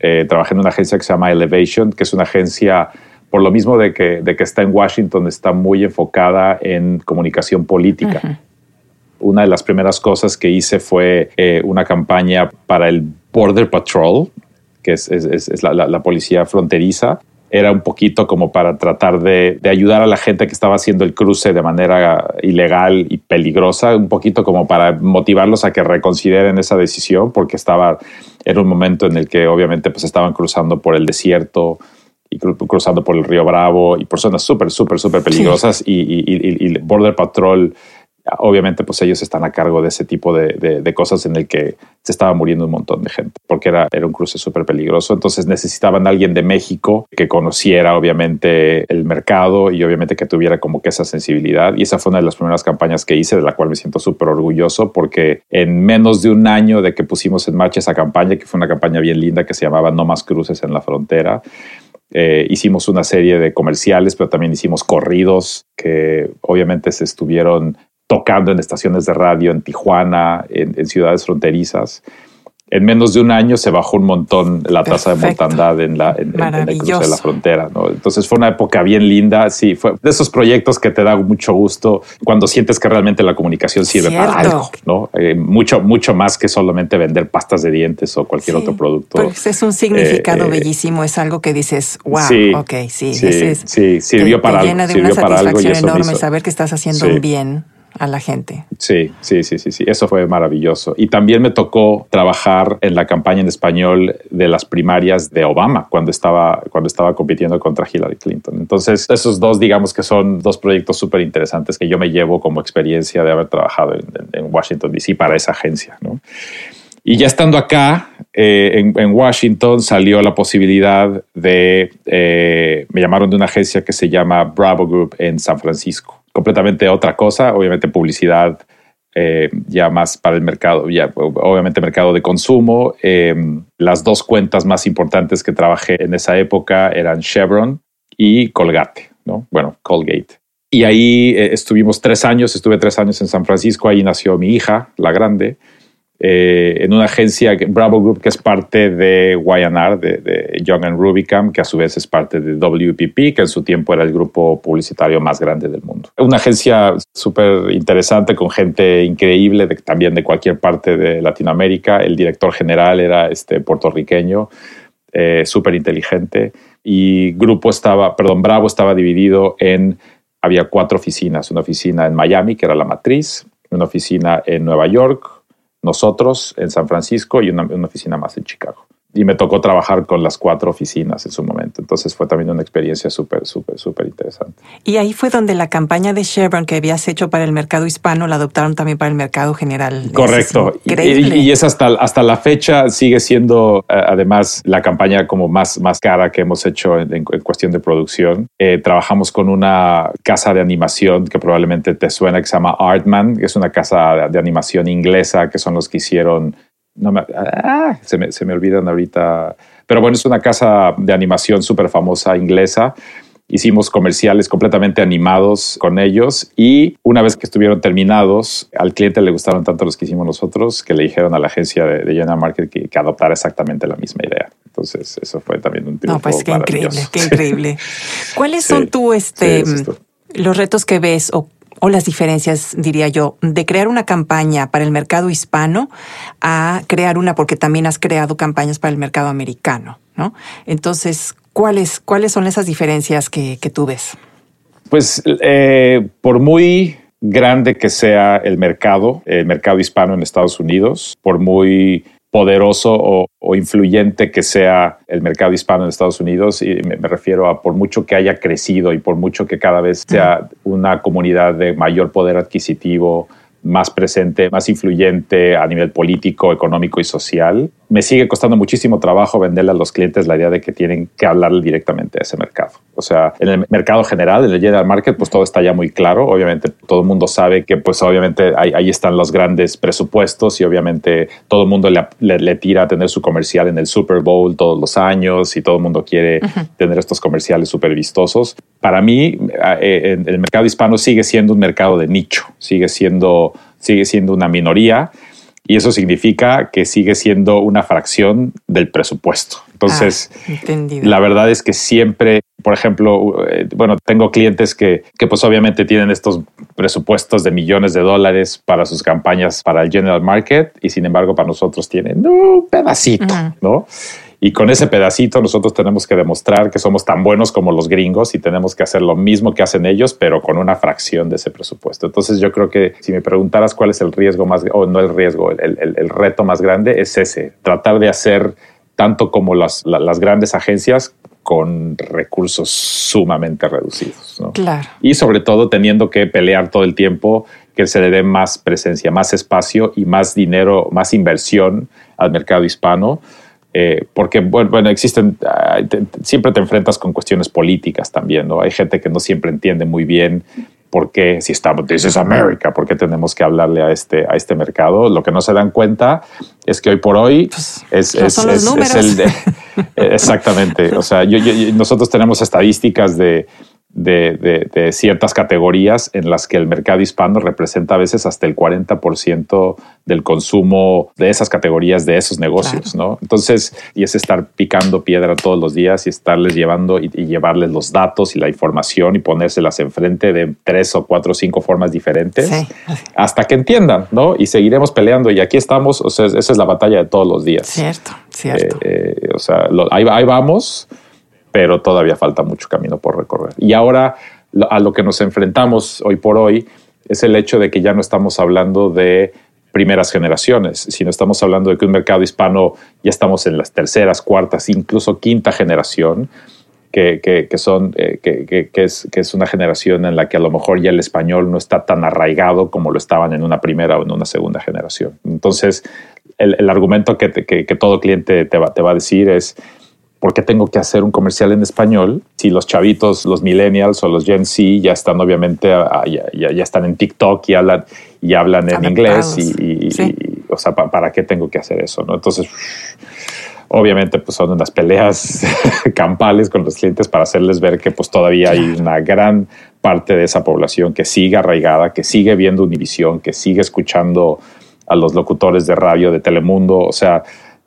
Eh, trabajé en una agencia que se llama Elevation, que es una agencia, por lo mismo de que, de que está en Washington, está muy enfocada en comunicación política. Una de las primeras cosas que hice fue eh, una campaña para el Border Patrol que es, la, policía fronteriza, era un poquito como para tratar de, ayudar a la gente que estaba haciendo el cruce de manera ilegal y peligrosa, un poquito como para motivarlos a que reconsideren esa decisión, porque estaba, era un momento en el que obviamente pues estaban cruzando por el desierto y cruzando por el río Bravo y por zonas súper, súper, súper peligrosas y, y, y, Border Patrol obviamente pues ellos están a cargo de ese tipo de, cosas en el que se estaba muriendo un montón de gente porque era, era un cruce súper peligroso. Entonces necesitaban a alguien de México que conociera obviamente el mercado y obviamente que tuviera como que esa sensibilidad. Y esa fue una de las primeras campañas que hice de la cual me siento súper orgulloso porque en menos de un año de que pusimos en marcha esa campaña, que fue una campaña bien linda que se llamaba No más cruces en la frontera, eh, hicimos una serie de comerciales, pero también hicimos corridos que obviamente se estuvieron tocando en estaciones de radio en Tijuana, en, ciudades fronterizas. En menos de un año se bajó un montón la tasa de mortandad en, la, en, el cruce de la frontera. ¿no? Entonces fue una época bien linda. Sí, fue de esos proyectos que te da mucho gusto cuando sientes que realmente la comunicación sirve para algo, ¿no? Eh, mucho, mucho más que solamente vender pastas de dientes o cualquier otro producto. Pues es un significado eh, eh, bellísimo, es algo que dices, wow, sí, ok, sí, sí, sí, sirvió para algo. Llena de una satisfacción enorme saber que estás haciendo un bien a la gente. Sí, sí, sí, sí, sí, eso fue maravilloso. Y también me tocó trabajar en la campaña en español de las primarias de Obama cuando estaba, cuando estaba compitiendo contra Hillary Clinton. Entonces, esos dos, digamos que son dos proyectos súper interesantes que yo me llevo como experiencia de haber trabajado en, Washington, D.C. para esa agencia, ¿no? Y ya estando acá, eh, en, Washington, salió la posibilidad de, eh, me llamaron de una agencia que se llama Bravo Group en San Francisco completamente otra cosa, obviamente publicidad eh, ya más para el mercado, ya obviamente mercado de consumo. Em, las dos cuentas más importantes que trabajé en esa época eran Chevron y Colgate, ¿no? Bueno, Colgate. Y ahí eh, estuvimos tres años, estuve tres años en San Francisco, ahí nació mi hija, la grande, eh, en una agencia, Bravo Group, que es parte de YNR, de, Young and Rubicam, que a su vez es parte de WPP, que en su tiempo era el grupo publicitario más grande del mundo. Una agencia súper interesante, con gente increíble, también de cualquier parte de Latinoamérica. El director general era este puertorriqueño, eh, súper inteligente. Y grupo estaba, perdón, Bravo estaba dividido en, había cuatro oficinas, una oficina en Miami, que era la matriz, una oficina en Nueva York, nosotros en San Francisco y una, oficina más en Chicago y me tocó trabajar con las cuatro oficinas en su momento. Entonces fue también una experiencia súper, súper, súper interesante. Y ahí fue donde la campaña de Chevron que habías hecho para el mercado hispano la adoptaron también para el mercado general. Correcto. y, es hasta, hasta la fecha sigue siendo eh, además la campaña como más, más cara que hemos hecho en, cuestión de producción. Eh, trabajamos con una casa de animación que probablemente te suena que se llama Artman, que es una casa de animación inglesa que son los que hicieron no me, ah, se, me, se me olvidan ahorita. Pero bueno, es una casa de animación súper famosa inglesa hicimos comerciales completamente animados con ellos y una vez que estuvieron terminados, al cliente le gustaron tanto los que hicimos nosotros que le dijeron a la agencia de, General Market que, adoptara exactamente la misma idea. Entonces, eso fue también un triunfo No, pues qué increíble, qué increíble. ¿Cuáles son tú, este, los retos que ves o o las diferencias, diría yo, de crear una campaña para el mercado hispano a crear una, porque también has creado campañas para el mercado americano, ¿no? Entonces, ¿cuáles, cuáles son esas diferencias que, tú ves? Pues eh, por muy grande que sea el mercado, el mercado hispano en Estados Unidos, por muy poderoso o, influyente que sea el mercado hispano en Estados Unidos, y me, refiero a por mucho que haya crecido y por mucho que cada vez sea una comunidad de mayor poder adquisitivo, más presente, más influyente a nivel político, económico y social, me sigue costando muchísimo trabajo venderle a los clientes la idea de que tienen que hablarle directamente a ese mercado. O sea, en el mercado general, en el general market, pues todo está ya muy claro. Obviamente todo el mundo sabe que pues obviamente ahí, están los grandes presupuestos y obviamente todo el mundo le, tira a tener su comercial en el Super Bowl todos los años y todo el mundo quiere tener estos comerciales súper vistosos. Para mí, eh, el mercado hispano sigue siendo un mercado de nicho, sigue siendo, sigue siendo una minoría y eso significa que sigue siendo una fracción del presupuesto. Entonces, ah, la verdad es que siempre, por ejemplo, eh, bueno, tengo clientes que, que pues obviamente tienen estos presupuestos de millones de dólares para sus campañas para el general market y sin embargo para nosotros tienen un pedacito, ¿no? Y con ese pedacito nosotros tenemos que demostrar que somos tan buenos como los gringos y tenemos que hacer lo mismo que hacen ellos, pero con una fracción de ese presupuesto. Entonces yo creo que si me preguntaras cuál es el riesgo más, o no el riesgo, el, el, reto más grande es ese, tratar de hacer tanto como las, las grandes agencias con recursos sumamente reducidos. Claro. Y sobre todo teniendo que pelear todo el tiempo que se le dé más presencia, más espacio y más dinero, más inversión al mercado hispano. Eh, porque, bueno, existen, siempre te enfrentas con cuestiones políticas también, ¿no? Hay gente que no siempre entiende muy bien por qué, si estamos, this is America, por qué tenemos que hablarle a este, a este mercado. Lo que no se dan cuenta es que hoy por hoy pues, es, es, es, el de, exactamente. O sea, yo, nosotros tenemos estadísticas de de, ciertas categorías en las que el mercado hispano representa a veces hasta el 40% del consumo de esas categorías, de esos negocios, ¿no? Entonces, y es estar picando piedra todos los días y estarles llevando y, llevarles los datos y la información y ponérselas enfrente de tres o cuatro o cinco formas diferentes hasta que entiendan, ¿no? Y seguiremos peleando y aquí estamos, o sea, esa es la batalla de todos los días. Cierto, cierto. Eh, eh, o sea, ahí, ahí vamos pero todavía falta mucho camino por recorrer. Y ahora a lo que nos enfrentamos hoy por hoy es el hecho de que ya no estamos hablando de primeras generaciones, sino estamos hablando de que un mercado hispano ya estamos en las terceras, cuartas, incluso quinta generación, que, son, eh, que, es, que es una generación en la que a lo mejor ya el español no está tan arraigado como lo estaban en una primera o en una segunda generación. Entonces, el, argumento que, todo cliente te va, te va a decir es, ¿por qué tengo que hacer un comercial en español si los chavitos, los millennials o los Gen Z ya están obviamente, ya, están en TikTok y hablan, y hablan en inglés y, o sea, ¿para qué tengo que hacer eso? ¿no? Entonces, obviamente pues son unas peleas campales con los clientes para hacerles ver que pues todavía hay una gran parte de esa población que sigue arraigada, que sigue viendo Univisión, que sigue escuchando a los locutores de radio de Telemundo, o sea,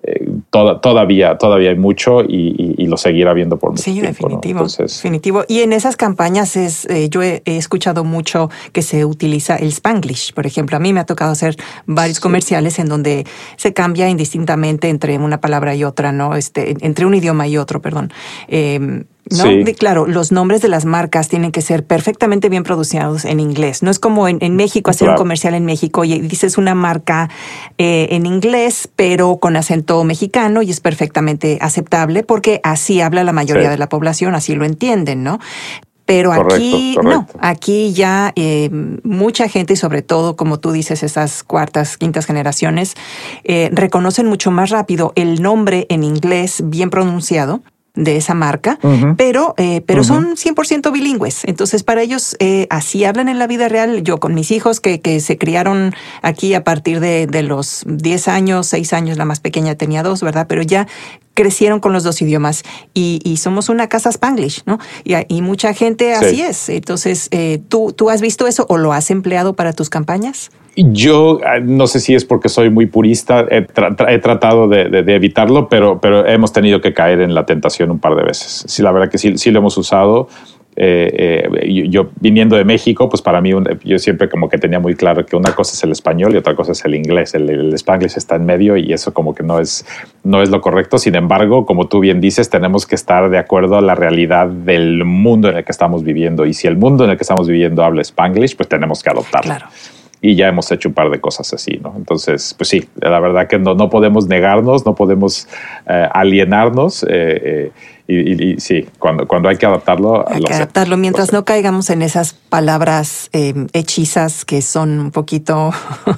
eh, todavía, todavía hay mucho y, lo seguirá viendo por mucho sí, definitivo, definitivo. Y en esas campañas es, eh, yo he, escuchado mucho que se utiliza el Spanglish. Por ejemplo, a mí me ha tocado hacer varios comerciales en donde se cambia indistintamente entre una palabra y otra, ¿no? Este, entre un idioma y otro, perdón. Eh, ¿no? claro, los nombres de las marcas tienen que ser perfectamente bien producidos en inglés. No es como en, México hacer un comercial en México y dices una marca eh, en inglés, pero con acento mexicano y es perfectamente aceptable porque así habla la mayoría de la población, así lo entienden, ¿no? Pero aquí no, aquí ya eh, mucha gente y sobre todo, como tú dices, esas cuartas, quintas generaciones, eh, reconocen mucho más rápido el nombre en inglés bien pronunciado de esa marca, pero, eh, pero son 100% bilingües. Entonces, para ellos, eh, así hablan en la vida real. Yo con mis hijos que, que se criaron aquí a partir de, de, los 10 años, 6 años, la más pequeña tenía dos, ¿verdad? Pero ya crecieron con los dos idiomas y, y somos una casa spanglish, ¿no? Y, y mucha gente así es. Entonces, eh, ¿tú, ¿tú has visto eso o lo has empleado para tus campañas? Yo ah, no sé si es porque soy muy purista, he, tratado de, evitarlo, pero, pero hemos tenido que caer en la tentación un par de veces. Sí, la verdad que sí, sí lo hemos usado. Eh, eh, yo, viniendo de México, pues para mí yo siempre como que tenía muy claro que una cosa es el español y otra cosa es el inglés. El, el spanglish está en medio y eso como que no es, no es lo correcto. Sin embargo, como tú bien dices, tenemos que estar de acuerdo a la realidad del mundo en el que estamos viviendo. Y si el mundo en el que estamos viviendo habla spanglish, pues tenemos que adoptarlo. Claro y ya hemos hecho un par de cosas así, ¿no? Entonces, pues sí, la verdad que no, no podemos negarnos, no podemos eh, alienarnos. Eh, eh, y, sí, cuando, cuando hay que adaptarlo. Hay que adaptarlo mientras no caigamos en esas palabras hechizas que son un poquito,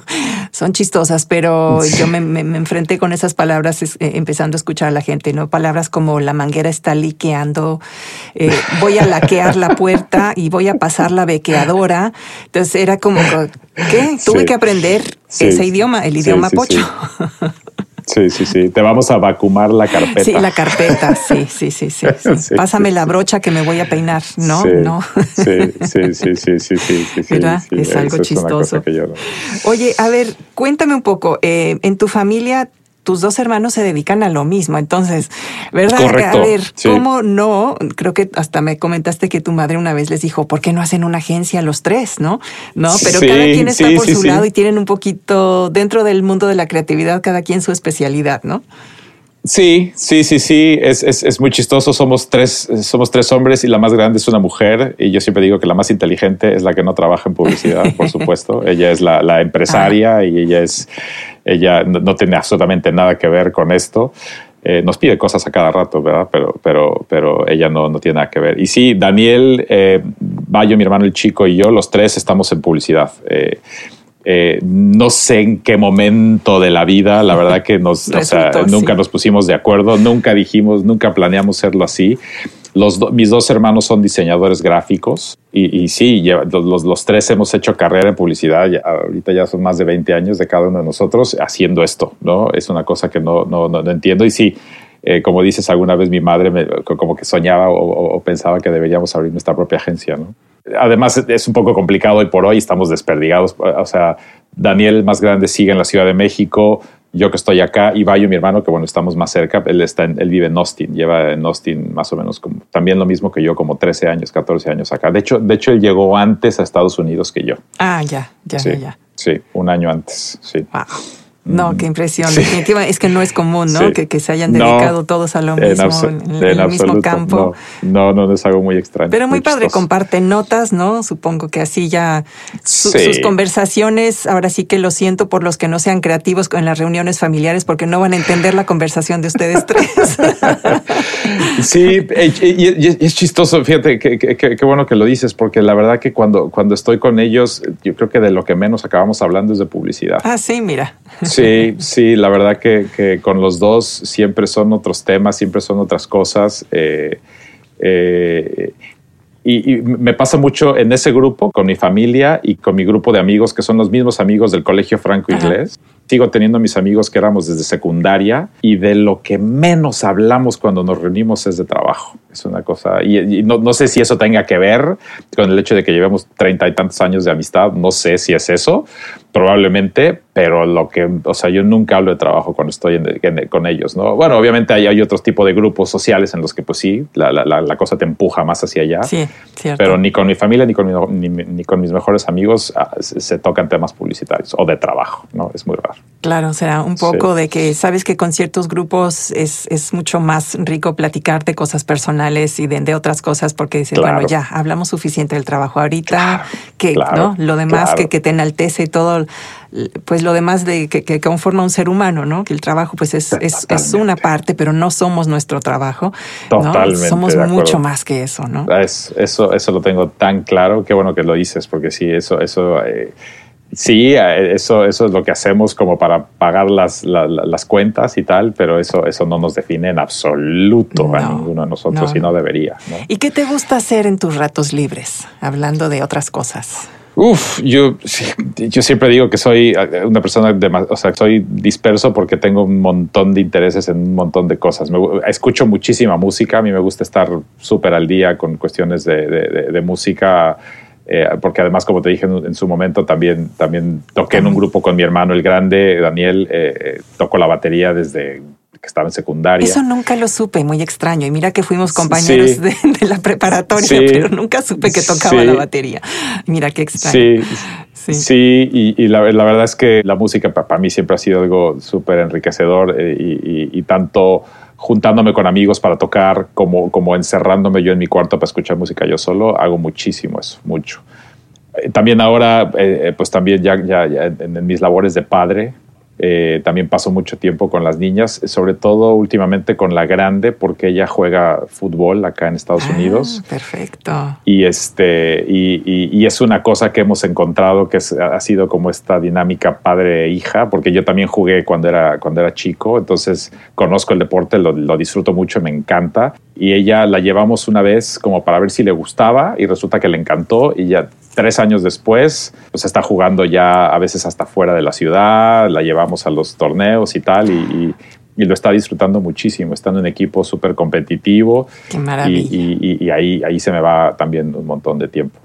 son chistosas, pero yo me, me, enfrenté con esas palabras empezando a escuchar a la gente, ¿no? Palabras como la manguera está liqueando, voy a laquear la puerta y voy a pasar la bequeadora. Entonces era como, ¿qué? Tuve que aprender ese idioma, el idioma pocho. Sí, sí, sí. Te vamos a vacumar la carpeta. Sí, la carpeta, sí, sí, sí, sí. Pásame la brocha que me voy a peinar. No, no. Sí, sí, sí, sí, sí, sí. ¿Verdad? Es algo chistoso. Oye, a ver, cuéntame un poco. Eh, ¿En tu familia tus dos hermanos se dedican a lo mismo. Entonces, ¿verdad? a ver, ¿cómo no? Creo que hasta me comentaste que tu madre una vez les dijo, ¿por qué no hacen una agencia los tres? ¿No? No, pero cada quien está por su lado y tienen un poquito dentro del mundo de la creatividad, cada quien su especialidad, ¿no? Sí, sí, sí, sí, es, es, es, muy chistoso. Somos tres, somos tres hombres y la más grande es una mujer. Y yo siempre digo que la más inteligente es la que no trabaja en publicidad, por supuesto. ella es la, la empresaria y ella es, ella no, tiene absolutamente nada que ver con esto. Eh, nos pide cosas a cada rato, ¿verdad? Pero, pero, pero ella no, no tiene nada que ver. Y sí, Daniel, eh, Bayo, mi hermano el chico y yo, los tres estamos en publicidad. Eh, eh, no sé en qué momento de la vida, la verdad que nos, nunca nos pusimos de acuerdo, nunca dijimos, nunca planeamos serlo así. Los mis dos hermanos son diseñadores gráficos y, y sí, los, los, tres hemos hecho carrera en publicidad. ahorita ya son más de 20 años de cada uno de nosotros haciendo esto, ¿no? Es una cosa que no, no, no, entiendo. Y sí, eh, como dices, alguna vez mi madre me, como que soñaba o, o, pensaba que deberíamos abrir nuestra propia agencia, ¿no? Además es un poco complicado y por hoy estamos desperdigados. O sea, Daniel, más grande, sigue en la Ciudad de México. Yo que estoy acá, y Bayo, mi hermano, que bueno, estamos más cerca, él, está en, él vive en Austin, lleva en Austin más o menos como, también lo mismo que yo, como 13 años, 14 años acá. De hecho, de hecho, él llegó antes a Estados Unidos que yo. Ah, ya, ya, ya. Sí, un año antes, sí. No, qué impresión. Es que no es común, ¿no? Que, se hayan dedicado todos a lo mismo, en, el mismo campo. No, no, no, es algo muy extraño. Pero muy, padre, comparten notas, ¿no? Supongo que así ya sus conversaciones, ahora sí que lo siento por los que no sean creativos en las reuniones familiares, porque no van a entender la conversación de ustedes tres. sí, y, es chistoso, fíjate, qué bueno que lo dices, porque la verdad que cuando, cuando estoy con ellos, yo creo que de lo que menos acabamos hablando es de publicidad. Ah, sí, mira. Sí, sí, la verdad que, con los dos siempre son otros temas, siempre son otras cosas. Eh, eh, y, me pasa mucho en ese grupo con mi familia y con mi grupo de amigos, que son los mismos amigos del colegio franco inglés. Sigo teniendo mis amigos que éramos desde secundaria y de lo que menos hablamos cuando nos reunimos es de trabajo. Es una cosa, y, no, no, sé si eso tenga que ver con el hecho de que llevemos treinta y tantos años de amistad, no sé si es eso, probablemente, pero lo que, o sea, yo nunca hablo de trabajo cuando estoy con ellos, ¿no? Bueno, obviamente hay, hay otros tipos de grupos sociales en los que, pues sí, la, la, la, cosa te empuja más hacia allá. Sí, cierto. Pero ni con mi familia ni con, ni, ni con mis mejores amigos ah, se, tocan temas publicitarios o de trabajo, ¿no? Es muy raro. Claro, o sea, un poco de que sabes que con ciertos grupos es, es, mucho más rico platicar de cosas personales y de, de otras cosas porque dices, bueno, ya, hablamos suficiente del trabajo ahorita, que, ¿no? Lo demás que, que te enaltece todo pues lo demás de que, conforma un ser humano, ¿no? Que el trabajo pues es, es, una parte, pero no somos nuestro trabajo. Totalmente. Somos mucho más que eso, ¿no? eso, eso lo tengo tan claro. Qué bueno que lo dices, porque sí, eso, eso eh, sí, eh, eso, eso es lo que hacemos como para pagar las, las cuentas y tal, pero eso, eso no nos define en absoluto a ninguno de nosotros y no debería. ¿Y qué te gusta hacer en tus ratos libres? Hablando de otras cosas. Uf, yo, yo siempre digo que soy eh, una persona, de, o sea, soy disperso porque tengo un montón de intereses en un montón de cosas. Me, escucho muchísima música, a mí me gusta estar súper al día con cuestiones de, de, música. Eh, porque además, como te dije en, su momento, también, también toqué en un grupo con mi hermano, el grande, Daniel, eh, toco la batería desde que estaba en secundaria. Eso nunca lo supe, muy extraño. Y mira que fuimos compañeros de, la preparatoria, pero nunca supe que tocaba la batería. Mira qué extraño. Sí, sí. y, la, verdad es que la música para mí siempre ha sido algo súper enriquecedor eh, y, tanto juntándome con amigos para tocar como, como encerrándome yo en mi cuarto para escuchar música yo solo, hago muchísimo eso, mucho. Eh, también ahora, eh, pues también ya en mis labores de padre, eh, también paso mucho tiempo con las niñas, sobre todo últimamente con la grande, porque ella juega fútbol acá en Estados ah, Unidos. Perfecto. Y, este, y, es una cosa que hemos encontrado que ha sido como esta dinámica padre-hija, porque yo también jugué cuando era, cuando era chico, entonces conozco el deporte, lo, lo disfruto mucho, me encanta. Y ella la llevamos una vez como para ver si le gustaba y resulta que le encantó y ya tres años después, pues está jugando ya a veces hasta fuera de la ciudad, la llevamos a los torneos y tal, y, lo está disfrutando muchísimo, está en un equipo súper competitivo. Qué maravilla. Y, ahí, ahí se me va también un montón de tiempo,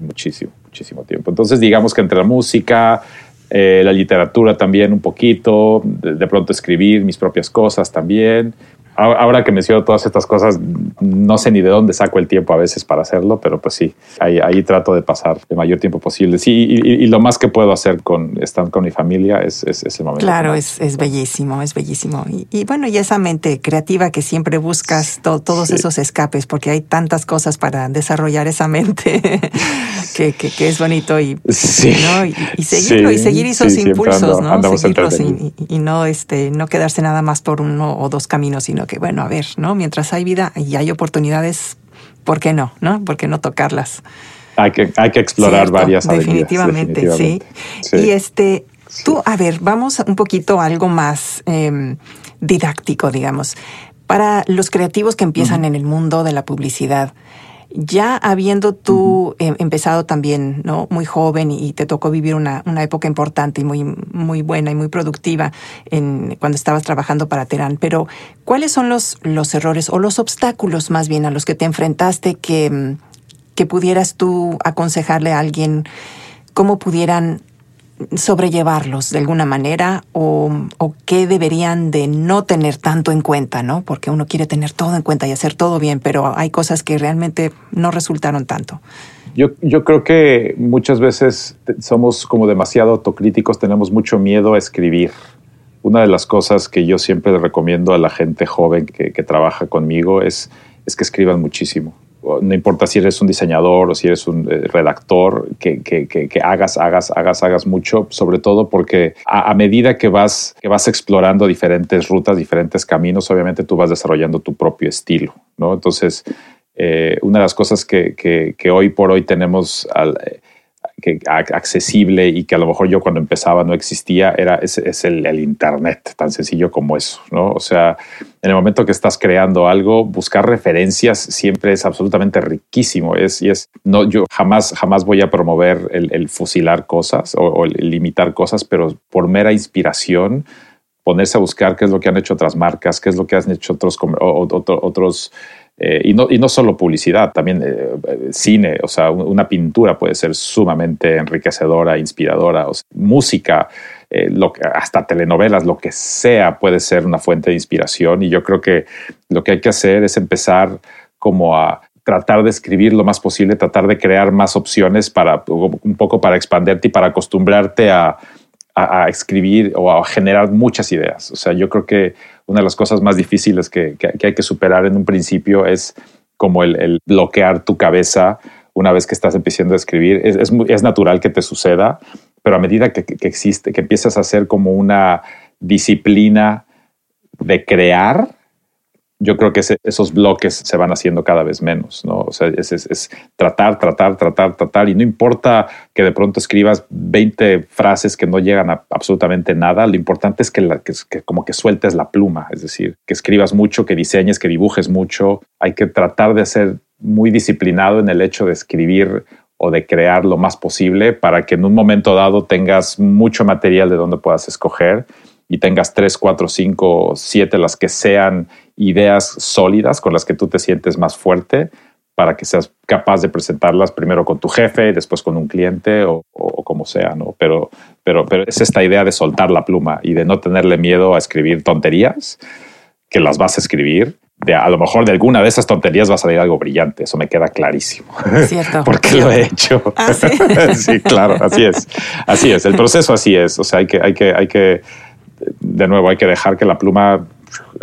muchísimo, muchísimo tiempo. Entonces, digamos que entre la música, eh, la literatura también un poquito, de, pronto escribir mis propias cosas también. Ahora que menciono todas estas cosas, no sé ni de dónde saco el tiempo a veces para hacerlo, pero pues sí, ahí, ahí trato de pasar el mayor tiempo posible. Sí, y, lo más que puedo hacer con estar con mi familia es, es, el momento. Claro, es, es, bellísimo, es bellísimo. Y, bueno, y esa mente creativa que siempre buscas, todos esos escapes, porque hay tantas cosas para desarrollar esa mente que, que, es bonito y, sí, y, seguirlo y seguir esos impulsos, ¿no? Seguirlos y, no, este, no quedarse nada más por uno o dos caminos, sino que, bueno, a ver, ¿no? Mientras hay vida y hay oportunidades, ¿por qué no? ¿No? ¿Por qué no tocarlas? Hay que, hay que explorar varias definitivamente, definitivamente, sí. Y este, tú, a ver, vamos un poquito a algo más em, didáctico, digamos. Para los creativos que empiezan en el mundo de la publicidad, ya habiendo tú em, empezado también, ¿no? Muy joven y te tocó vivir una, una, época importante y muy, muy buena y muy productiva en, cuando estabas trabajando para Terán. Pero, ¿cuáles son los, los errores o los obstáculos más bien a los que te enfrentaste que, que pudieras tú aconsejarle a alguien cómo pudieran sobrellevarlos de alguna manera o, o, qué deberían de no tener tanto en cuenta, ¿no? Porque uno quiere tener todo en cuenta y hacer todo bien, pero hay cosas que realmente no resultaron tanto. Yo, yo creo que muchas veces somos como demasiado autocríticos, tenemos mucho miedo a escribir. Una de las cosas que yo siempre recomiendo a la gente joven que, que trabaja conmigo es, es que escriban muchísimo no importa si eres un diseñador o si eres un eh, redactor, que, hagas, hagas, hagas, hagas mucho, sobre todo porque a, medida que vas, que vas explorando diferentes rutas, diferentes caminos, obviamente tú vas desarrollando tu propio estilo, ¿no? Entonces, eh, una de las cosas que, hoy por hoy tenemos al, que, accesible y que a lo mejor yo cuando empezaba no existía, era, es, el, Internet, tan sencillo como eso, ¿no? O sea, en el momento que estás creando algo, buscar referencias siempre es absolutamente riquísimo. Es, y es, no, yo jamás, jamás voy a promover el, fusilar cosas o, el limitar cosas, pero por mera inspiración, ponerse a buscar qué es lo que han hecho otras marcas, qué es lo que han hecho otros, otros eh, y, no, y no solo publicidad, también eh, cine, o sea, una pintura puede ser sumamente enriquecedora, inspiradora, música, eh, lo hasta telenovelas, lo que sea puede ser una fuente de inspiración. Y yo creo que lo que hay que hacer es empezar como a tratar de escribir lo más posible, tratar de crear más opciones para un poco para expanderte y para acostumbrarte a, a, escribir o a generar muchas ideas. O sea, yo creo que una de las cosas más difíciles que, hay que superar en un principio es como el, bloquear tu cabeza una vez que estás empezando a escribir. Es, es, natural que te suceda, pero a medida que, que, existe, que empiezas a hacer como una disciplina de crear, yo creo que esos bloques se van haciendo cada vez menos, ¿no? O sea, es, tratar, tratar, tratar, tratar, y no importa que de pronto escribas 20 frases que no llegan a absolutamente nada, lo importante es que, la, que, como que sueltes la pluma, es decir, que escribas mucho, que diseñes, que dibujes mucho, hay que tratar de ser muy disciplinado en el hecho de escribir o de crear lo más posible para que en un momento dado tengas mucho material de donde puedas escoger y tengas tres, cuatro, cinco, siete, las que sean ideas sólidas con las que tú te sientes más fuerte para que seas capaz de presentarlas primero con tu jefe, después con un cliente o, como sea, ¿no? Pero, pero, pero es esta idea de soltar la pluma y de no tenerle miedo a escribir tonterías, que las vas a escribir. De, a lo mejor de alguna de esas tonterías va a salir algo brillante, eso me queda clarísimo. Cierto. Porque lo he hecho. ¿Ah, sí? sí, claro, así es. Así es, el proceso así es. O sea, hay que, hay que, hay que de nuevo, hay que dejar que la pluma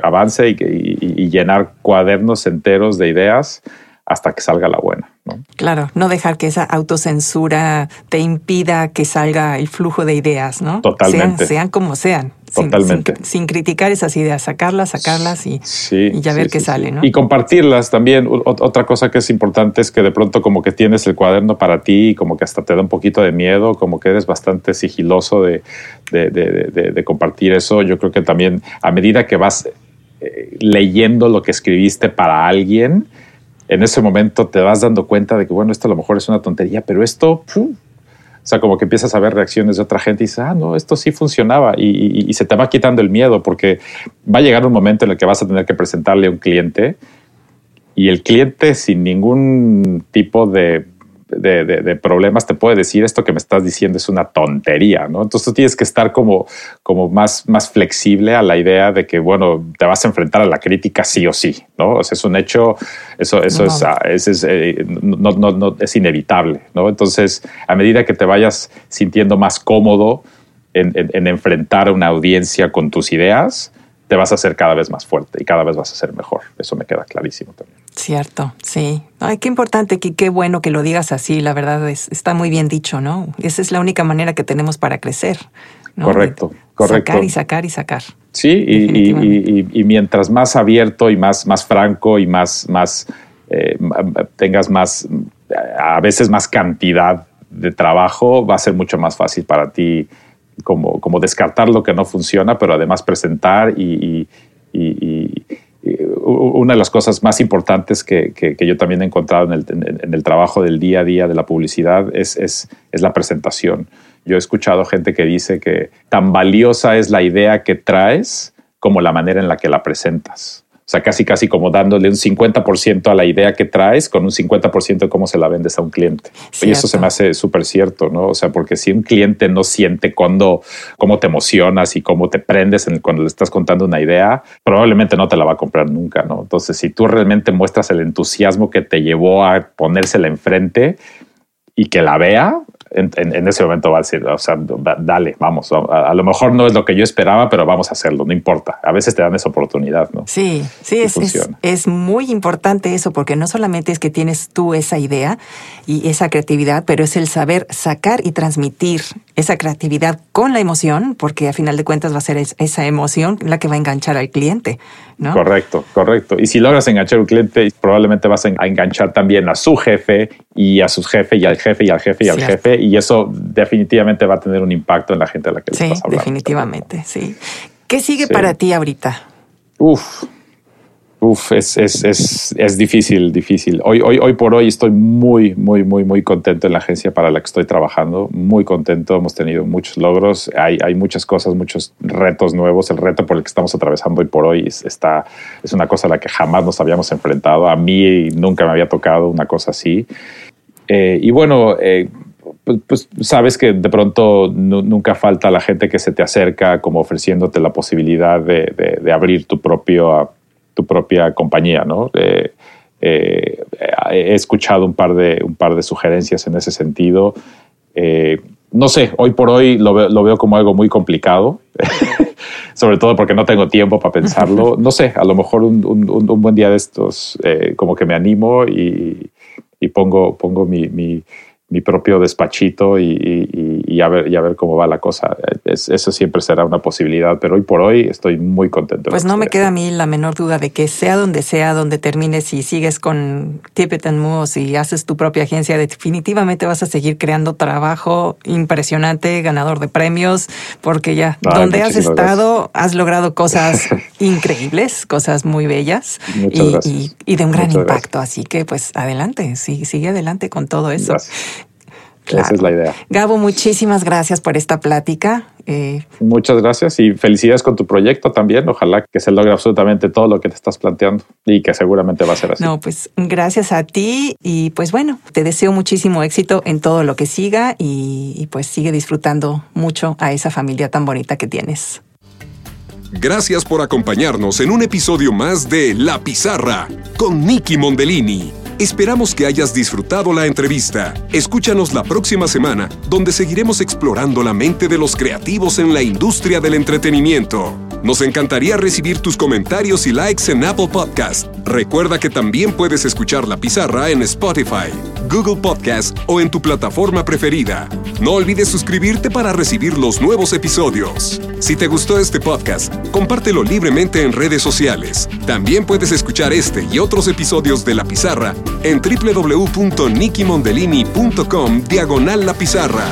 avance y, llenar cuadernos enteros de ideas hasta que salga la buena. Claro, no dejar que esa autocensura te impida que salga el flujo de ideas, ¿no? Totalmente. Sean, como sean. Totalmente. Sin, criticar esas ideas, sacarlas, sacarlas y, ya ver qué sale, ¿no? Y compartirlas también. otra cosa que es importante es que de pronto como que tienes el cuaderno para ti y como que hasta te da un poquito de miedo, como que eres bastante sigiloso de, de, compartir eso. Yo creo que también a medida que vas eh, leyendo lo que escribiste para alguien, en ese momento te vas dando cuenta de que, bueno, esto a lo mejor es una tontería, pero esto, o sea, como que empiezas a ver reacciones de otra gente y dices, ah, no, esto sí funcionaba y, se te va quitando el miedo porque va a llegar un momento en el que vas a tener que presentarle a un cliente y el cliente sin ningún tipo de de, problemas te puede decir esto que me estás diciendo es una tontería, ¿no? Entonces tú tienes que estar como, como más, más flexible a la idea de que, bueno, te vas a enfrentar a la crítica sí o sí, ¿no? O sea, es un hecho, eso, eso es, ah, es, eh, no, no, no, es inevitable, ¿no? Entonces, a medida que te vayas sintiendo más cómodo en, en enfrentar a una audiencia con tus ideas, te vas a hacer cada vez más fuerte y cada vez vas a ser mejor. Eso me queda clarísimo también. Cierto, sí. Ay, qué importante, que qué bueno que lo digas así. La verdad es, está muy bien dicho, ¿no? Esa es la única manera que tenemos para crecer. Correcto, correcto. Sacar y sacar y sacar. Sí, y, mientras más abierto y más, más franco y más, más eh, tengas más, a veces más cantidad de trabajo, va a ser mucho más fácil para ti como, como descartar lo que no funciona, pero además presentar y, una de las cosas más importantes que, yo también he encontrado en el, trabajo del día a día de la publicidad es, es, la presentación. Yo he escuchado gente que dice que tan valiosa es la idea que traes como la manera en la que la presentas. O sea, casi, casi como dándole un 50% a la idea que traes con un 50% de cómo se la vendes a un cliente. Y eso se me hace súper cierto, ¿no? O sea, porque si un cliente no siente cuando, cómo te emocionas y cómo te prendes cuando le estás contando una idea, probablemente no te la va a comprar nunca, ¿no? Entonces, si tú realmente muestras el entusiasmo que te llevó a ponérsela enfrente y que la vea, en, ese momento va a decir, o sea, dale, vamos, a, lo mejor no es lo que yo esperaba, pero vamos a hacerlo, no importa. A veces te dan esa oportunidad, ¿no? Sí, sí, es, es, muy importante eso, porque no solamente es que tienes tú esa idea y esa creatividad, pero es el saber sacar y transmitir esa creatividad con la emoción, porque a final de cuentas va a ser esa emoción la que va a enganchar al cliente, ¿no? Correcto, correcto. Y si logras enganchar al cliente, probablemente vas a enganchar también a su jefe y a su jefe y al jefe y al jefe y al jefe y eso definitivamente va a tener un impacto en la gente a la que le estás hablando. Definitivamente, sí. ¿Qué sigue para ti ahorita? Uf, Uf, es, es, es, es, difícil, difícil. Hoy, hoy, hoy por hoy estoy muy, muy, muy, muy contento en la agencia para la que estoy trabajando. Muy contento, hemos tenido muchos logros, hay, hay muchas cosas, muchos retos nuevos. El reto por el que estamos atravesando hoy por hoy está, es una cosa a la que jamás nos habíamos enfrentado. A mí nunca me había tocado una cosa así. Eh, y bueno, eh, pues, pues, sabes que de pronto nunca falta la gente que se te acerca como ofreciéndote la posibilidad de, de, de abrir tu, propio, tu propia compañía, ¿no? Eh, he escuchado un par, de, un par de sugerencias en ese sentido. no sé, hoy por hoy lo veo, lo veo como algo muy complicado, sobre todo porque no tengo tiempo para pensarlo. No sé, a lo mejor un, un, un buen día de estos como que me animo y, y pongo, pongo mi, mi, mi propio despachito y, y, a ver, y a ver cómo va la cosa. eso siempre será una posibilidad, pero hoy por hoy estoy muy contento. Pues no me queda a mí la menor duda de que sea donde sea, donde termines y sigues con Tippet and Moose y haces tu propia agencia, definitivamente vas a seguir creando trabajo impresionante, ganador de premios, porque ya donde has estado has logrado cosas increíbles, cosas muy bellas y, y, de un gran impacto. Así que pues adelante, sigue, sigue adelante con todo eso. Esa es la idea. Gabo, muchísimas gracias por esta plática. Eh, Muchas gracias y felicidades con tu proyecto también. Ojalá que se logre absolutamente todo lo que te estás planteando y que seguramente va a ser así. No, pues gracias a ti y pues bueno, te deseo muchísimo éxito en todo lo que siga y, y pues sigue disfrutando mucho a esa familia tan bonita que tienes. Gracias por acompañarnos en un episodio más de La Pizarra con Nicky Mondellini. Esperamos que hayas disfrutado la entrevista. Escúchanos la próxima semana, donde seguiremos explorando la mente de los creativos en la industria del entretenimiento. Nos encantaría recibir tus comentarios y likes en Apple Podcast. Recuerda que también puedes escuchar La Pizarra en Spotify, Google Podcast o en tu plataforma preferida. No olvides suscribirte para recibir los nuevos episodios. Si te gustó este podcast, compártelo libremente en redes sociales. También puedes escuchar este y otros episodios de La Pizarra en www.nikimondellini.com diagonal La Pizarra.